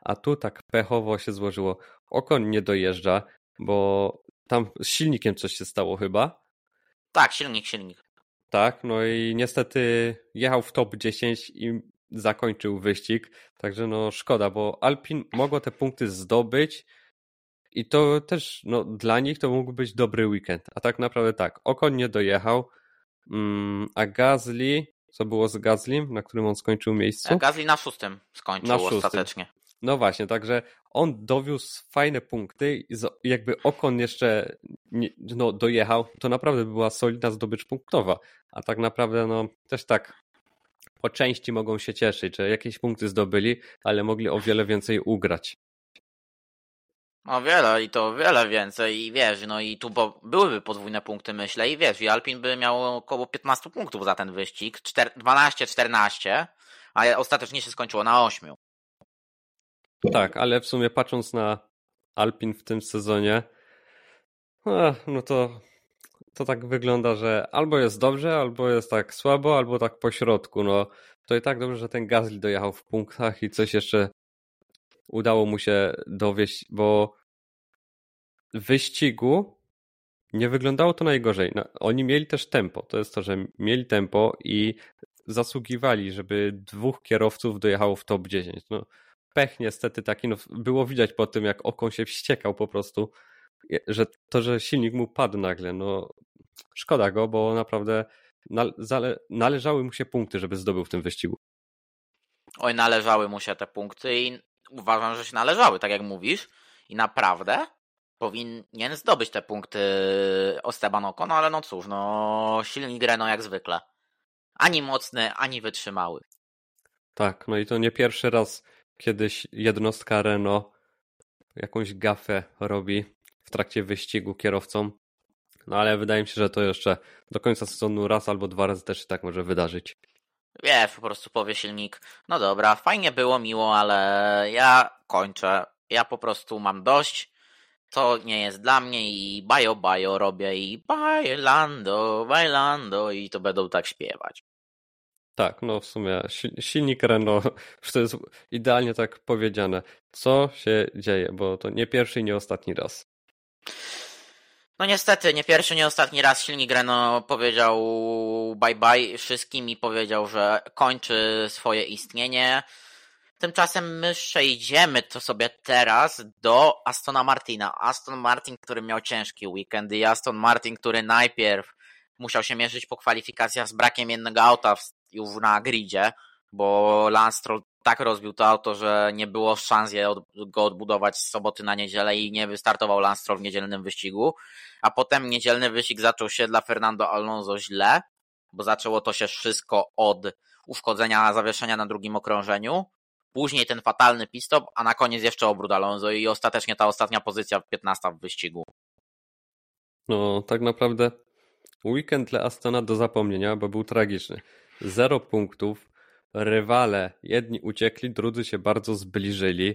[SPEAKER 2] a tu tak pechowo się złożyło. Okon nie dojeżdża, bo tam z silnikiem coś się stało chyba.
[SPEAKER 1] Tak, silnik, silnik.
[SPEAKER 2] Tak, no i niestety jechał w top 10 i zakończył wyścig, także no szkoda, bo Alpin mogło te punkty zdobyć i to też no, dla nich to mógł być dobry weekend, a tak naprawdę tak, Okon nie dojechał, mm, a Gasly, co było z Gaslim, na którym on skończył miejscu?
[SPEAKER 1] Gasly na szóstym skończył na szóstym. ostatecznie.
[SPEAKER 2] No właśnie, także on dowiózł fajne punkty i jakby Okon jeszcze nie, no, dojechał, to naprawdę była solidna zdobycz punktowa, a tak naprawdę no też tak po części mogą się cieszyć, że jakieś punkty zdobyli, ale mogli o wiele więcej ugrać.
[SPEAKER 1] O wiele i to wiele więcej i wiesz, no i tu bo byłyby podwójne punkty myślę i wiesz, i Alpin by miał około 15 punktów za ten wyścig, 12-14, a ostatecznie się skończyło na 8.
[SPEAKER 2] Tak, ale w sumie patrząc na Alpin w tym sezonie, no to, to tak wygląda, że albo jest dobrze, albo jest tak słabo, albo tak po środku. No to i tak dobrze, że ten Gasly dojechał w punktach i coś jeszcze udało mu się dowieść, bo w wyścigu nie wyglądało to najgorzej. No, oni mieli też tempo. To jest to, że mieli tempo i zasługiwali, żeby dwóch kierowców dojechało w top 10. No, pech niestety taki, no, było widać po tym, jak Okon się wściekał po prostu, że to, że silnik mu padł nagle, no szkoda go, bo naprawdę nale należały mu się punkty, żeby zdobył w tym wyścigu.
[SPEAKER 1] Oj, należały mu się te punkty i uważam, że się należały, tak jak mówisz. I naprawdę powinien zdobyć te punkty Esteban Ocon, no ale no cóż, no silnik Renault jak zwykle. Ani mocny, ani wytrzymały.
[SPEAKER 2] Tak, no i to nie pierwszy raz kiedyś jednostka Renault jakąś gafę robi w trakcie wyścigu kierowcom. No ale wydaje mi się, że to jeszcze do końca sezonu raz albo dwa razy też tak może wydarzyć.
[SPEAKER 1] Wiesz, po prostu powie silnik, no dobra, fajnie było, miło, ale ja kończę. Ja po prostu mam dość. To nie jest dla mnie i bajo bajo robię i bailando, bailando i to będą tak śpiewać.
[SPEAKER 2] Tak, no w sumie silnik Renault, (laughs) to jest idealnie tak powiedziane. Co się dzieje, bo to nie pierwszy i nie ostatni raz.
[SPEAKER 1] No niestety, nie pierwszy, nie ostatni raz silnik Renault powiedział bye bye wszystkim i powiedział, że kończy swoje istnienie. Tymczasem my przejdziemy to sobie teraz do Astona Martina. Aston Martin, który miał ciężki weekend i Aston Martin, który najpierw musiał się mierzyć po kwalifikacjach z brakiem jednego auta już na gridzie, bo Lance tak rozbił to auto, że nie było szans go odbudować z soboty na niedzielę i nie wystartował Lance w niedzielnym wyścigu. A potem niedzielny wyścig zaczął się dla Fernando Alonso źle, bo zaczęło to się wszystko od uszkodzenia zawieszenia na drugim okrążeniu. Później ten fatalny pistop, a na koniec jeszcze obrót Alonso i ostatecznie ta ostatnia pozycja w 15 w wyścigu.
[SPEAKER 2] No, tak naprawdę weekend dla Astona do zapomnienia, bo był tragiczny. Zero punktów, rywale, jedni uciekli, drudzy się bardzo zbliżyli.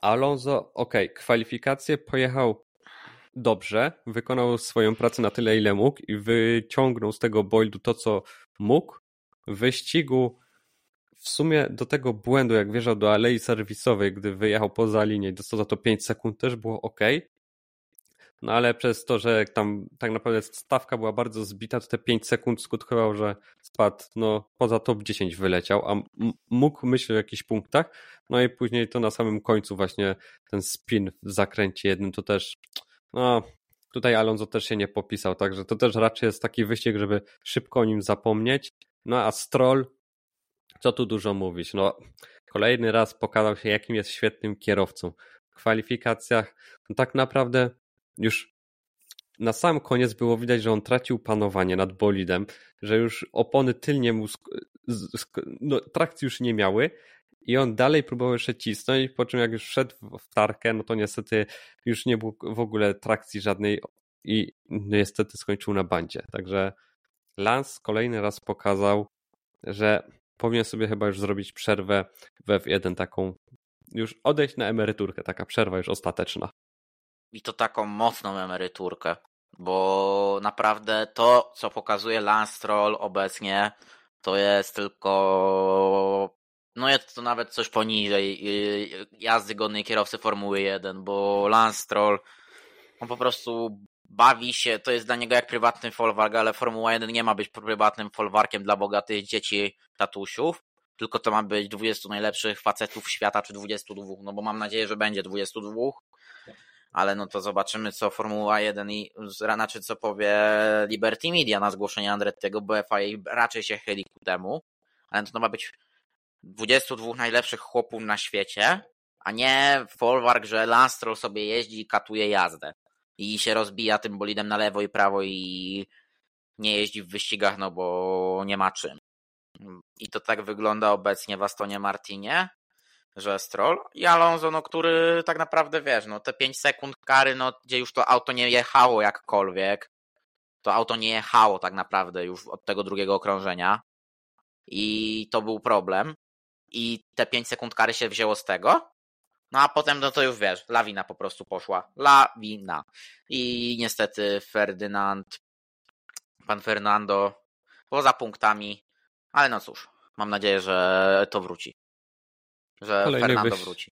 [SPEAKER 2] Alonso, ok, kwalifikacje pojechał dobrze, wykonał swoją pracę na tyle, ile mógł i wyciągnął z tego Boildu to, co mógł. W wyścigu w sumie do tego błędu, jak wjeżdżał do alei serwisowej, gdy wyjechał poza linię i dostał za to 5 sekund, też było ok. No ale przez to, że tam tak naprawdę stawka była bardzo zbita, to te 5 sekund skutkowało, że spadł no, poza top 10 wyleciał, a mógł myśleć o jakichś punktach. No i później to na samym końcu właśnie ten spin w zakręcie jednym to też no tutaj Alonso też się nie popisał, także to też raczej jest taki wyścig, żeby szybko o nim zapomnieć. No a Stroll, co tu dużo mówić, no kolejny raz pokazał się jakim jest świetnym kierowcą. W kwalifikacjach no, tak naprawdę już na sam koniec było widać, że on tracił panowanie nad bolidem, że już opony tylnie mu no, trakcji już nie miały i on dalej próbował jeszcze cisnąć, po czym jak już wszedł w tarkę, no to niestety już nie było w ogóle trakcji żadnej i niestety skończył na bandzie. Także Lance kolejny raz pokazał, że powinien sobie chyba już zrobić przerwę w F1 taką, już odejść na emeryturkę, taka przerwa już ostateczna
[SPEAKER 1] i to taką mocną emeryturkę, bo naprawdę to, co pokazuje Lance Stroll obecnie, to jest tylko no jest to nawet coś poniżej jazdy godnej kierowcy Formuły 1, bo Lance Stroll on po prostu bawi się, to jest dla niego jak prywatny folwark, ale Formuła 1 nie ma być prywatnym folwarkiem dla bogatych dzieci tatusiów, tylko to ma być 20 najlepszych facetów świata, czy 22, no bo mam nadzieję, że będzie 22, ale no to zobaczymy, co Formuła 1 i znaczy co powie Liberty Media na zgłoszenie Andrettiego, bo FIA raczej się chyli ku temu, ale to ma być 22 najlepszych chłopów na świecie, a nie folwark, że Lance sobie jeździ i katuje jazdę. I się rozbija tym bolidem na lewo i prawo i nie jeździ w wyścigach, no bo nie ma czym. I to tak wygląda obecnie w Astonie Martinie, że Stroll i Alonso, no który tak naprawdę wiesz, no te 5 sekund kary, no gdzie już to auto nie jechało jakkolwiek, to auto nie jechało tak naprawdę już od tego drugiego okrążenia i to był problem i te 5 sekund kary się wzięło z tego, no a potem, no to już wiesz, lawina po prostu poszła. Lawina. I niestety Ferdynand, pan Fernando, poza punktami, ale no cóż, mam nadzieję, że to wróci. Że Kolejny Fernando wyś... wróci.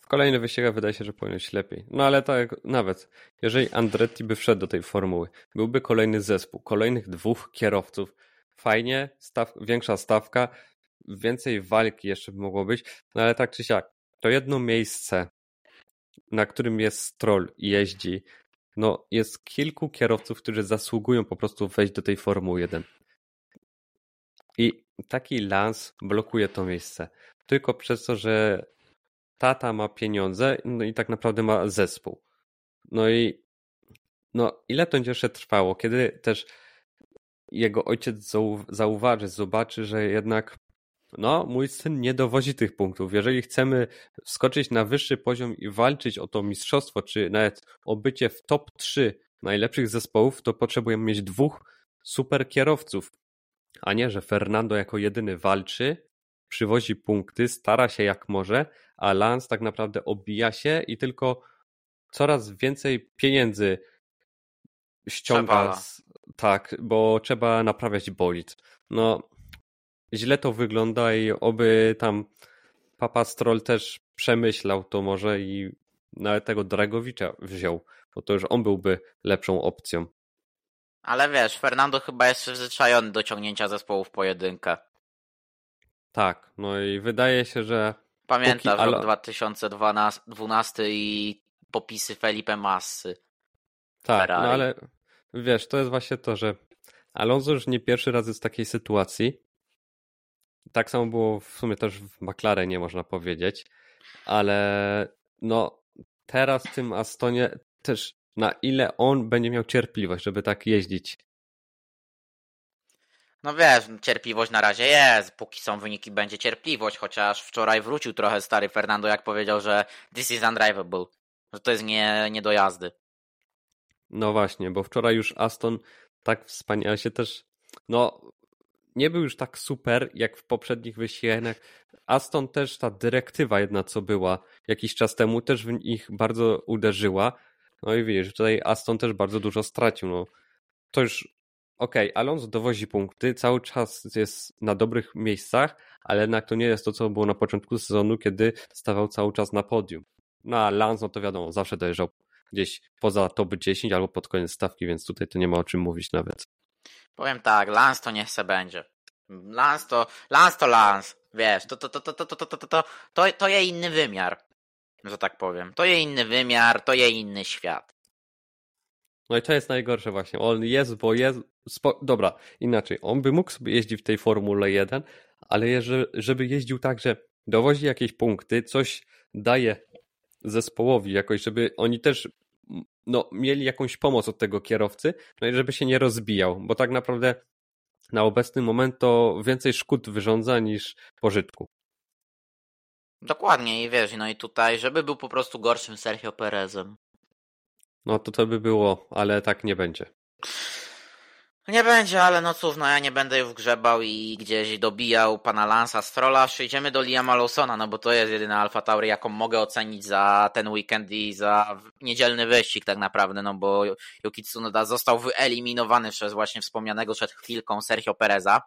[SPEAKER 2] W kolejnych wyścigach wydaje się, że powinno być lepiej. No ale tak, nawet jeżeli Andretti by wszedł do tej formuły, byłby kolejny zespół, kolejnych dwóch kierowców, fajnie, staw, większa stawka, więcej walki jeszcze by mogło być, no ale tak czy siak, to jedno miejsce, na którym jest Stroll i jeździ, no jest kilku kierowców, którzy zasługują po prostu wejść do tej Formuły 1. I taki Lance blokuje to miejsce. Tylko przez to, że tata ma pieniądze, no i tak naprawdę ma zespół. No i no ile to będzie jeszcze trwało, kiedy też jego ojciec zauważy, zobaczy, że jednak no, mój syn nie dowozi tych punktów. Jeżeli chcemy skoczyć na wyższy poziom i walczyć o to mistrzostwo, czy nawet o bycie w top 3 najlepszych zespołów, to potrzebujemy mieć dwóch super kierowców, a nie, że Fernando jako jedyny walczy, przywozi punkty, stara się jak może, a Lance tak naprawdę obija się i tylko coraz więcej pieniędzy ściąga. Z, tak, bo trzeba naprawiać bolid. No, źle to wygląda i oby tam Papa Stroll też przemyślał to może i nawet tego Dragowicza wziął, bo to już on byłby lepszą opcją.
[SPEAKER 1] Ale wiesz, Fernando chyba jest przyzwyczajony do ciągnięcia zespołów pojedynkę.
[SPEAKER 2] Tak, no i wydaje się, że.
[SPEAKER 1] Pamiętam póki... rok 2012 i popisy Felipe Massy.
[SPEAKER 2] Tak, no Ferrari. no ale wiesz, to jest właśnie to, że Alonso już nie pierwszy raz jest w takiej sytuacji, tak samo było w sumie też w McLarenie, można powiedzieć, ale no teraz w tym Astonie też na ile on będzie miał cierpliwość, żeby tak jeździć.
[SPEAKER 1] No wiesz, cierpliwość na razie jest, póki są wyniki będzie cierpliwość, chociaż wczoraj wrócił trochę stary Fernando, jak powiedział, że this is undrivable, że to jest nie, nie do jazdy.
[SPEAKER 2] No właśnie, bo wczoraj już Aston tak wspaniale się też, no nie był już tak super jak w poprzednich wyścigach. Aston też ta dyrektywa jedna, co była jakiś czas temu, też w nich bardzo uderzyła. No i widzisz, tutaj Aston też bardzo dużo stracił. No, to już okej, okay, Alonso dowozi punkty, cały czas jest na dobrych miejscach, ale jednak to nie jest to, co było na początku sezonu, kiedy stawał cały czas na podium. No a Lance, no to wiadomo, zawsze dojeżdżał gdzieś poza top 10 albo pod koniec stawki, więc tutaj to nie ma o czym mówić nawet.
[SPEAKER 1] Powiem tak, Lance to niech se będzie. Lance to, Lance to Lance, wiesz, to, to, to, to, to, to, to, to, to, to, to je inny wymiar, że tak powiem. To je inny wymiar, to je inny świat.
[SPEAKER 2] No i to jest najgorsze właśnie. On jest, bo jest. Spo... Dobra, inaczej. On by mógł sobie jeździć w tej Formule 1, ale żeby jeździł tak, że dowozi jakieś punkty, coś daje zespołowi jakoś, żeby oni też no, mieli jakąś pomoc od tego kierowcy, no i żeby się nie rozbijał, bo tak naprawdę na obecny moment to więcej szkód wyrządza niż pożytku.
[SPEAKER 1] Dokładnie i wiesz, no i tutaj, żeby był po prostu gorszym Sergio Perezem.
[SPEAKER 2] No to to by było, ale tak nie będzie.
[SPEAKER 1] Nie będzie, ale no cóż, no ja nie będę już grzebał i gdzieś dobijał pana Lansa Strolla. Przejdziemy do Liama Lawsona, no bo to jest jedyna Alfa Tauri, jaką mogę ocenić za ten weekend i za niedzielny wyścig tak naprawdę, no bo Yuki Tsunoda został wyeliminowany przez właśnie wspomnianego przed chwilką Sergio Pereza.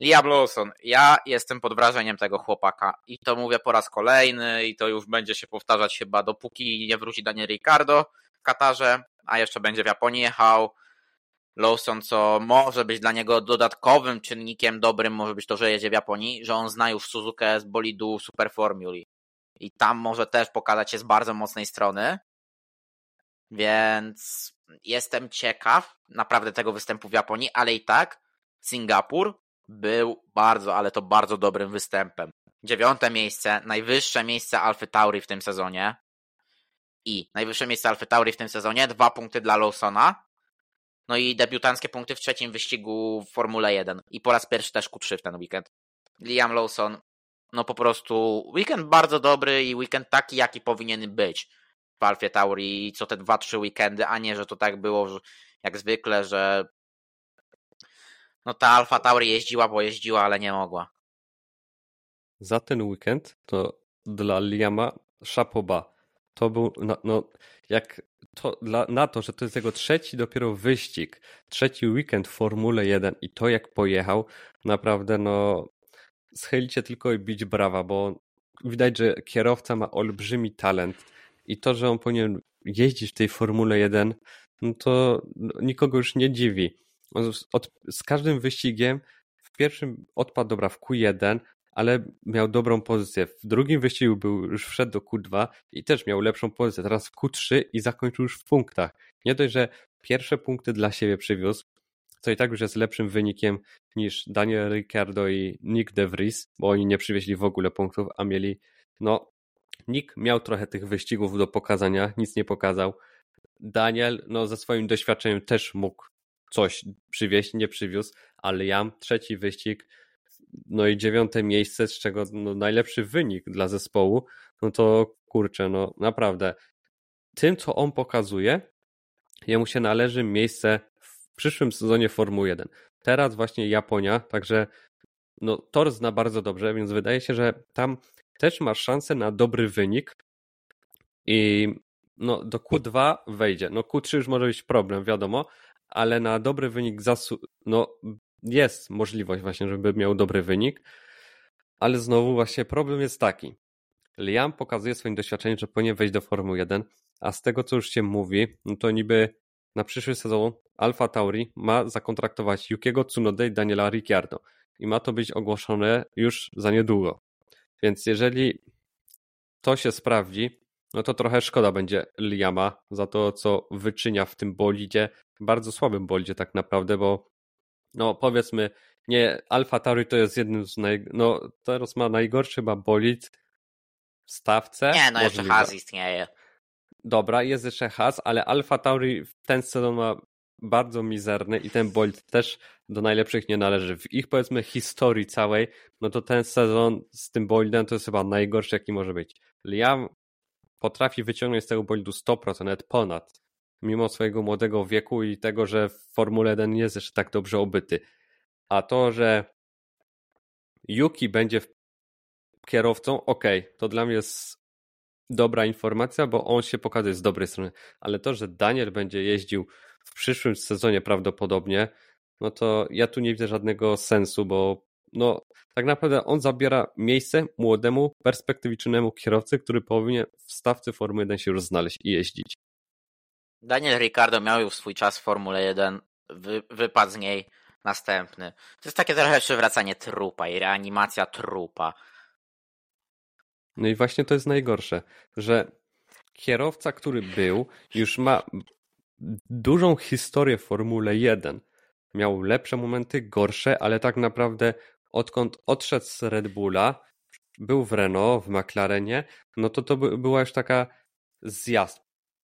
[SPEAKER 1] Liam Lawson, ja jestem pod wrażeniem tego chłopaka i to mówię po raz kolejny i to już będzie się powtarzać chyba dopóki nie wróci Daniel Ricardo Katarze a jeszcze będzie w Japonii jechał. Lawson, co może być dla niego dodatkowym czynnikiem dobrym, może być to, że jedzie w Japonii, że on zna już Suzukę z bolidu Super Formuli. I tam może też pokazać się z bardzo mocnej strony. Więc jestem ciekaw naprawdę tego występu w Japonii, ale i tak Singapur był bardzo, ale to bardzo dobrym występem. Dziewiąte miejsce, najwyższe miejsce Alfy Tauri w tym sezonie. I najwyższe miejsce Alfy Tauri w tym sezonie, dwa punkty dla Lawsona. No i debiutanckie punkty w trzecim wyścigu w Formule 1. I po raz pierwszy też Q3 w ten weekend. Liam Lawson, no po prostu weekend bardzo dobry i weekend taki, jaki powinien być w Alfie Tauri co te dwa, trzy weekendy, a nie, że to tak było jak zwykle, że no ta Alfa Tauri jeździła, bo jeździła, ale nie mogła.
[SPEAKER 2] Za ten weekend to dla Liama szapoba. To był, no, no jak to, dla, na to, że to jest jego trzeci dopiero wyścig, trzeci weekend w Formule 1 i to jak pojechał, naprawdę no schylicie tylko i bić brawa, bo widać, że kierowca ma olbrzymi talent i to, że on powinien jeździć w tej Formule 1, no to nikogo już nie dziwi. Od, z każdym wyścigiem w pierwszym odpadł dobra w Q1, ale miał dobrą pozycję. W drugim wyścigu był, już wszedł do Q2 i też miał lepszą pozycję. Teraz w Q3 i zakończył już w punktach. Nie dość, że pierwsze punkty dla siebie przywiózł, co i tak już jest lepszym wynikiem niż Daniel Ricciardo i Nick De Vries, bo oni nie przywieźli w ogóle punktów, a mieli, no, Nick miał trochę tych wyścigów do pokazania, nic nie pokazał. Daniel, no, ze swoim doświadczeniem też mógł coś przywieźć, nie przywiózł, ale Jam, trzeci wyścig, no i dziewiąte miejsce, z czego no, najlepszy wynik dla zespołu, no to kurczę, no naprawdę. Tym, co on pokazuje, jemu się należy miejsce w przyszłym sezonie Formuły 1. Teraz właśnie Japonia, także no, tor zna bardzo dobrze, więc wydaje się, że tam też ma szansę na dobry wynik i no, do Q2 wejdzie. No Q3 już może być problem, wiadomo, ale na dobry wynik zasu no, jest możliwość właśnie, żeby miał dobry wynik, ale znowu właśnie problem jest taki. Liam pokazuje swoim doświadczeniem, że powinien wejść do Formuły 1, a z tego co już się mówi, no to niby na przyszły sezon Alfa Tauri ma zakontraktować Yukiego Tsunoda i Daniela Ricciardo i ma to być ogłoszone już za niedługo. Więc jeżeli to się sprawdzi, no to trochę szkoda będzie Liama za to, co wyczynia w tym bolidzie, bardzo słabym bolidzie tak naprawdę, bo no powiedzmy, nie, Alfa Tauri to jest jednym z naj... no teraz ma najgorszy chyba bolid w stawce.
[SPEAKER 1] Nie, no jeszcze Haas istnieje.
[SPEAKER 2] Dobra, jest jeszcze Haas, ale Alfa Tauri ten sezon ma bardzo mizerny i ten bolid też do najlepszych nie należy. W ich powiedzmy historii całej, no to ten sezon z tym bolidem to jest chyba najgorszy jaki może być. Liam potrafi wyciągnąć z tego bolidu 100%, nawet ponad mimo swojego młodego wieku i tego, że w Formule 1 nie jest jeszcze tak dobrze obyty. A to, że Yuki będzie kierowcą, ok, to dla mnie jest dobra informacja, bo on się pokazuje z dobrej strony. Ale to, że Daniel będzie jeździł w przyszłym sezonie prawdopodobnie, no to ja tu nie widzę żadnego sensu, bo no tak naprawdę on zabiera miejsce młodemu, perspektywicznemu kierowcy, który powinien w stawce Formuły 1 się już znaleźć i jeździć.
[SPEAKER 1] Daniel Ricardo miał już swój czas w Formule 1, wy, wypadł z niej następny. To jest takie trochę przywracanie trupa i reanimacja trupa.
[SPEAKER 2] No i właśnie to jest najgorsze, że kierowca, który był, już ma dużą historię w Formule 1. Miał lepsze momenty, gorsze, ale tak naprawdę odkąd odszedł z Red Bulla, był w Renault, w McLarenie, no to to była już taka zjazd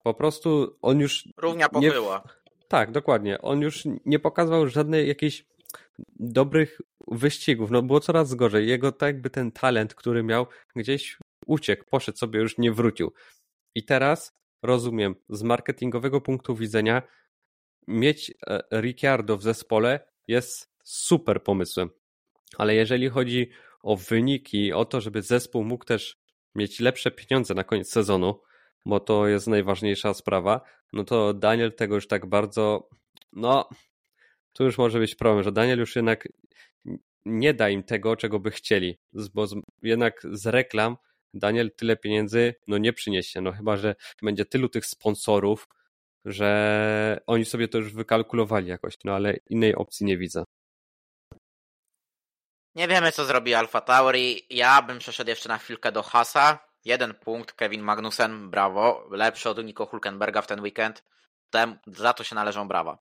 [SPEAKER 2] po prostu on już.
[SPEAKER 1] Równia pochyła.
[SPEAKER 2] Nie... Tak, dokładnie. On już nie pokazywał żadnej jakiejś dobrych wyścigów. No było coraz gorzej. Jego tak jakby ten talent, który miał, gdzieś uciekł, poszedł sobie, już nie wrócił. I teraz rozumiem, z marketingowego punktu widzenia, mieć e, Ricciardo w zespole jest super pomysłem. Ale jeżeli chodzi o wyniki, o to, żeby zespół mógł też mieć lepsze pieniądze na koniec sezonu, bo to jest najważniejsza sprawa, no to Daniel tego już tak bardzo, no, tu już może być problem, że Daniel już jednak nie da im tego, czego by chcieli, bo jednak z reklam Daniel tyle pieniędzy no nie przyniesie, no chyba, że będzie tylu tych sponsorów, że oni sobie to już wykalkulowali jakoś, no ale innej opcji nie widzę.
[SPEAKER 1] Nie wiemy, co zrobi Alfa Tauri. Ja bym przeszedł jeszcze na chwilkę do Hasa. Jeden punkt, Kevin Magnussen, brawo. Lepszy od Nico Hulkenberga w ten weekend. Tem, za to się należą brawa.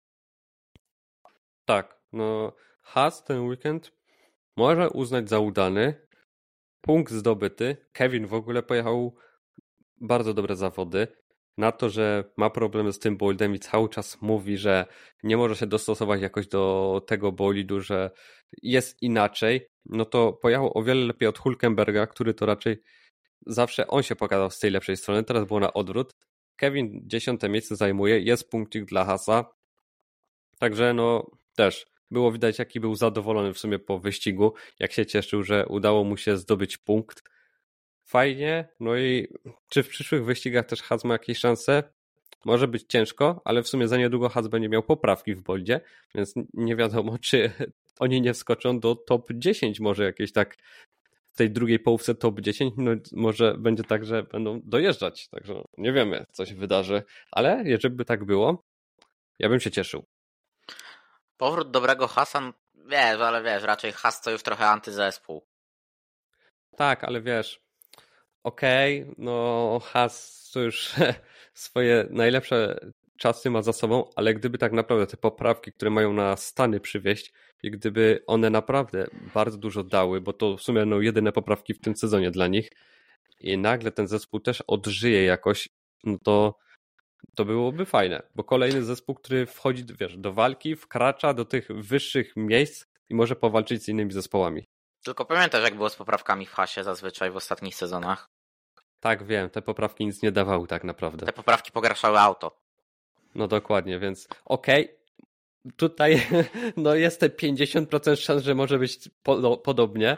[SPEAKER 2] Tak, no Has ten weekend może uznać za udany. Punkt zdobyty. Kevin w ogóle pojechał bardzo dobre zawody. Na to, że ma problemy z tym boldem i cały czas mówi, że nie może się dostosować jakoś do tego bolidu, że jest inaczej, no to pojechał o wiele lepiej od Hulkenberga, który to raczej zawsze on się pokazał z tej lepszej strony, teraz było na odwrót. Kevin dziesiąte miejsce zajmuje, jest punkcik dla Hasa. Także no też było widać, jaki był zadowolony w sumie po wyścigu, jak się cieszył, że udało mu się zdobyć punkt. Fajnie, no i czy w przyszłych wyścigach też Has ma jakieś szanse? Może być ciężko, ale w sumie za niedługo Has będzie miał poprawki w boldzie, więc nie wiadomo, (laughs) czy oni nie wskoczą do top 10 może jakieś tak w tej drugiej połówce top 10, no może będzie tak, że będą dojeżdżać, także nie wiemy, co się wydarzy, ale jeżeli by tak było, ja bym się cieszył.
[SPEAKER 1] Powrót dobrego Hasan, wiesz, ale wiesz, raczej Has to już trochę antyzespół.
[SPEAKER 2] Tak, ale wiesz, okej, okay, no Has to już (laughs) swoje najlepsze czasy ma za sobą, ale gdyby tak naprawdę te poprawki, które mają na Stany przywieźć i gdyby one naprawdę bardzo dużo dały, bo to w sumie no jedyne poprawki w tym sezonie dla nich i nagle ten zespół też odżyje jakoś, no to to byłoby fajne, bo kolejny zespół, który wchodzi wiesz, do walki, wkracza do tych wyższych miejsc i może powalczyć z innymi zespołami.
[SPEAKER 1] Tylko pamiętasz, jak było z poprawkami w hasie zazwyczaj w ostatnich sezonach?
[SPEAKER 2] Tak, wiem, te poprawki nic nie dawały tak naprawdę.
[SPEAKER 1] Te poprawki pogarszały auto.
[SPEAKER 2] No dokładnie, więc okej, okay, tutaj (laughs) no jest te 50% szans, że może być po, podobnie,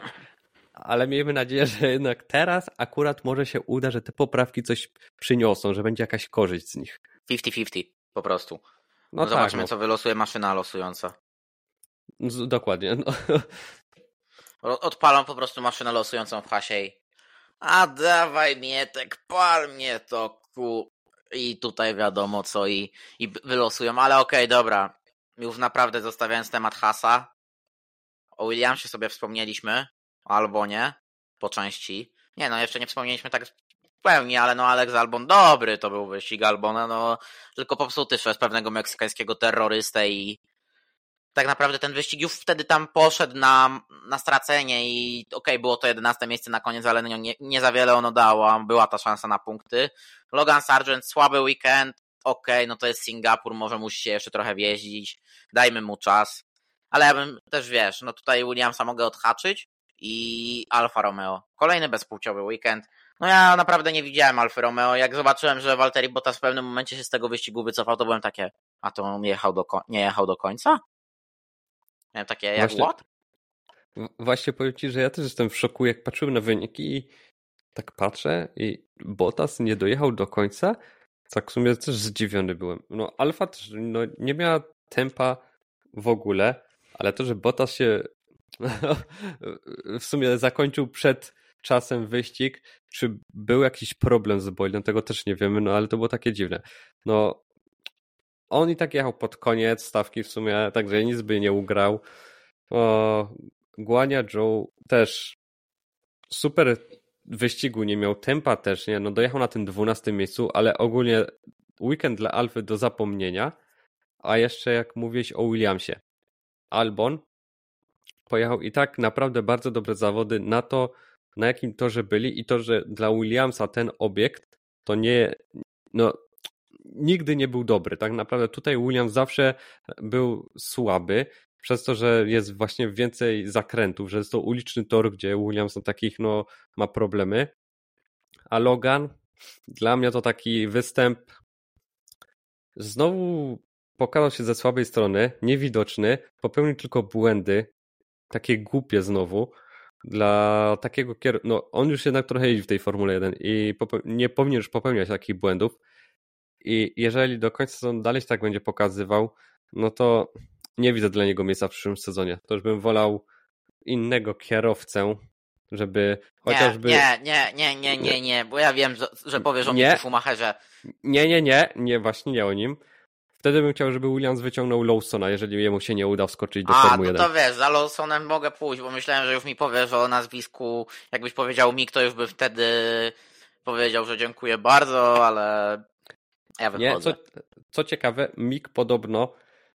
[SPEAKER 2] ale miejmy nadzieję, że jednak teraz akurat może się uda, że te poprawki coś przyniosą, że będzie jakaś korzyść z nich.
[SPEAKER 1] 50-50 po prostu. No, no zobaczymy, tak, no. co wylosuje maszyna losująca.
[SPEAKER 2] Dokładnie. No. (laughs)
[SPEAKER 1] Odpalam po prostu maszynę losującą w hasie i a dawaj mietek, pal mnie to ku... I tutaj wiadomo co i, i wylosują, ale okej, okay, dobra. Już naprawdę zostawiając temat hasa, o Williamsie sobie wspomnieliśmy, albo nie, po części. Nie no, jeszcze nie wspomnieliśmy tak w pełni, ale no Alex Albon dobry to był wyścig Albona, no tylko popsuty przez pewnego meksykańskiego terrorystę i tak naprawdę ten wyścig już wtedy tam poszedł na, na stracenie i okej, okay, było to 11 miejsce na koniec, ale no nie, nie za wiele ono dało, była ta szansa na punkty. Logan Sargent, słaby weekend, okej, okay, no to jest Singapur, może musi się jeszcze trochę wjeździć, dajmy mu czas. Ale ja bym też, wiesz, no tutaj Williamsa mogę odhaczyć i Alfa Romeo. Kolejny bezpłciowy weekend. No ja naprawdę nie widziałem Alfa Romeo. Jak zobaczyłem, że Walteri Bottas w pewnym momencie się z tego wyścigu wycofał, to byłem takie, a to on jechał do, nie jechał do końca? Miałem takie, jak właśnie, what?
[SPEAKER 2] Właśnie powiem Ci, że ja też jestem w szoku, jak patrzyłem na wyniki i tak patrzę i Bottas nie dojechał do końca. Tak w sumie też zdziwiony byłem. No Alfa też no, nie miała tempa w ogóle, ale to, że Bottas się (laughs) w sumie zakończył przed czasem wyścig, czy był jakiś problem z Boydem, tego też nie wiemy, no ale to było takie dziwne. No on i tak jechał pod koniec stawki w sumie, także nic by nie ugrał. O, Guania Joe też super wyścigu nie miał, tempa też nie, no dojechał na tym 12 miejscu, ale ogólnie weekend dla Alfy do zapomnienia, a jeszcze jak mówiłeś o Williamsie. Albon pojechał i tak naprawdę bardzo dobre zawody na to, na jakim torze byli i to, że dla Williamsa ten obiekt to nie, no nigdy nie był dobry. Tak naprawdę tutaj Williams zawsze był słaby, przez to, że jest właśnie więcej zakrętów, że jest to uliczny tor, gdzie Williams na takich no, ma problemy. A Logan, dla mnie to taki występ znowu pokazał się ze słabej strony, niewidoczny, popełnił tylko błędy, takie głupie znowu. Dla takiego kierowcy, no on już jednak trochę jeździ w tej Formule 1 i nie powinien już popełniać takich błędów. I jeżeli do końca sezonu dalej tak będzie pokazywał, no to nie widzę dla niego miejsca w przyszłym sezonie. To już bym wolał innego kierowcę, żeby chociażby...
[SPEAKER 1] Nie, nie, nie, nie, nie, nie, bo ja wiem, że, że powiesz o Miku Schumacherze.
[SPEAKER 2] Nie, nie, nie, nie, właśnie nie o nim, wtedy bym chciał, żeby Williams wyciągnął Lawsona, jeżeli jemu się nie uda wskoczyć do
[SPEAKER 1] A,
[SPEAKER 2] Formuły
[SPEAKER 1] no
[SPEAKER 2] 1.
[SPEAKER 1] to wiesz, za Lawsonem mogę pójść, bo myślałem, że już mi powiesz o nazwisku. Jakbyś powiedział mi, to już by wtedy powiedział, że dziękuję bardzo, ale ja
[SPEAKER 2] Nie,
[SPEAKER 1] wychodzę.
[SPEAKER 2] co, co ciekawe, Mick podobno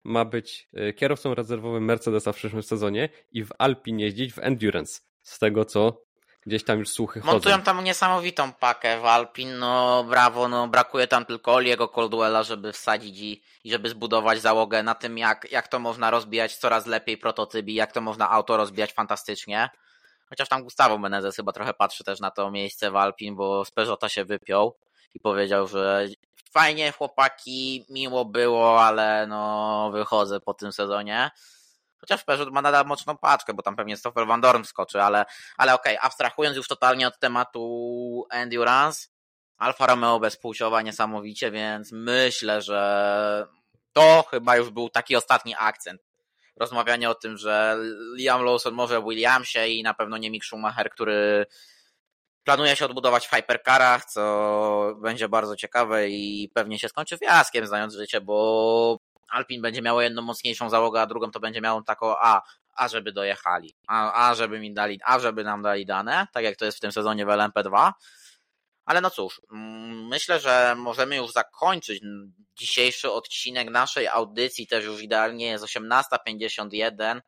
[SPEAKER 2] ma być y, kierowcą rezerwowym Mercedesa w przyszłym sezonie i w Alpin jeździć w Endurance. Z tego, co gdzieś tam już słuchy chodzą.
[SPEAKER 1] Montują tam niesamowitą pakę w Alpin, no brawo, no brakuje tam tylko Oliego Coldwella, żeby wsadzić i, i żeby zbudować załogę na tym, jak, jak to można rozbijać coraz lepiej prototyp i jak to można auto rozbijać fantastycznie. Chociaż tam Gustavo Menezes chyba trochę patrzy też na to miejsce w Alpin, bo z Peugeota się wypiął i powiedział, że fajnie chłopaki, miło było, ale no wychodzę po tym sezonie. Chociaż Peugeot ma nadal mocną paczkę, bo tam pewnie Stoffel Van Dorn skoczy, ale, ale okej, abstrahując już totalnie od tematu endurance, Alfa Romeo bezpłciowa niesamowicie, więc myślę, że to chyba już był taki ostatni akcent. Rozmawianie o tym, że Liam Lawson może w Williamsie i na pewno nie Mick Schumacher, który planuje się odbudować w hypercarach, co będzie bardzo ciekawe i pewnie się skończy fiaskiem, znając życie, bo Alpin będzie miało jedną mocniejszą załogę, a drugą to będzie miało taką a, a żeby dojechali, a, a żeby mi dali, a żeby nam dali dane, tak jak to jest w tym sezonie w LMP2. Ale no cóż, myślę, że możemy już zakończyć dzisiejszy odcinek naszej audycji, też już idealnie jest 18.51.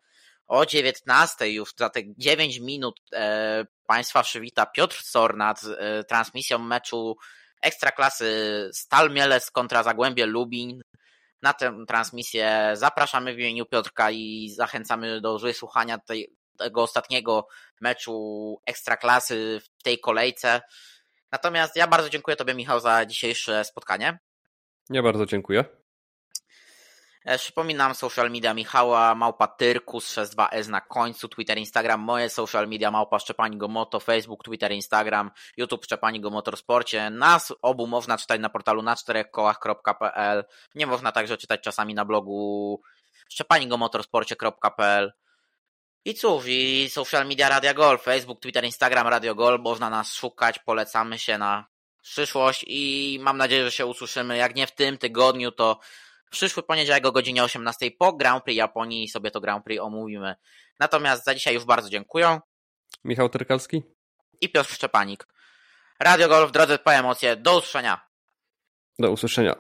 [SPEAKER 1] O 19 już za te 9 minut e, Państwa przywita Piotr Sornat z e, transmisją meczu Ekstraklasy Stal Mielec kontra Zagłębie Lubin. Na tę transmisję zapraszamy w imieniu Piotrka i zachęcamy do wysłuchania tej, tego ostatniego meczu Ekstraklasy w tej kolejce. Natomiast ja bardzo dziękuję Tobie, Michał, za dzisiejsze spotkanie.
[SPEAKER 2] Ja bardzo dziękuję.
[SPEAKER 1] E, Przypominam social media Michała, małpa Tyrkus 62S na końcu, Twitter, Instagram, moje social media małpa Szczepani Go Moto, Facebook, Twitter, Instagram, YouTube Szczepani Go Motorsporcie. Nas obu można czytać na portalu na czterech kołach.pl. Nie można także czytać czasami na blogu szczepanigomotorsporcie.pl. I cóż, i social media Radia Gol, Facebook, Twitter, Instagram, Radio Gol, można nas szukać, polecamy się na przyszłość i mam nadzieję, że się usłyszymy, jak nie w tym tygodniu, to przyszły poniedziałek o godzinie 18 po Grand Prix Japonii i sobie to Grand Prix omówimy. Natomiast za dzisiaj już bardzo dziękuję
[SPEAKER 2] Michał Terkalski?
[SPEAKER 1] i Piotr Szczepanik. Radio Gol w drodze po emocje. Do usłyszenia.
[SPEAKER 2] Do usłyszenia.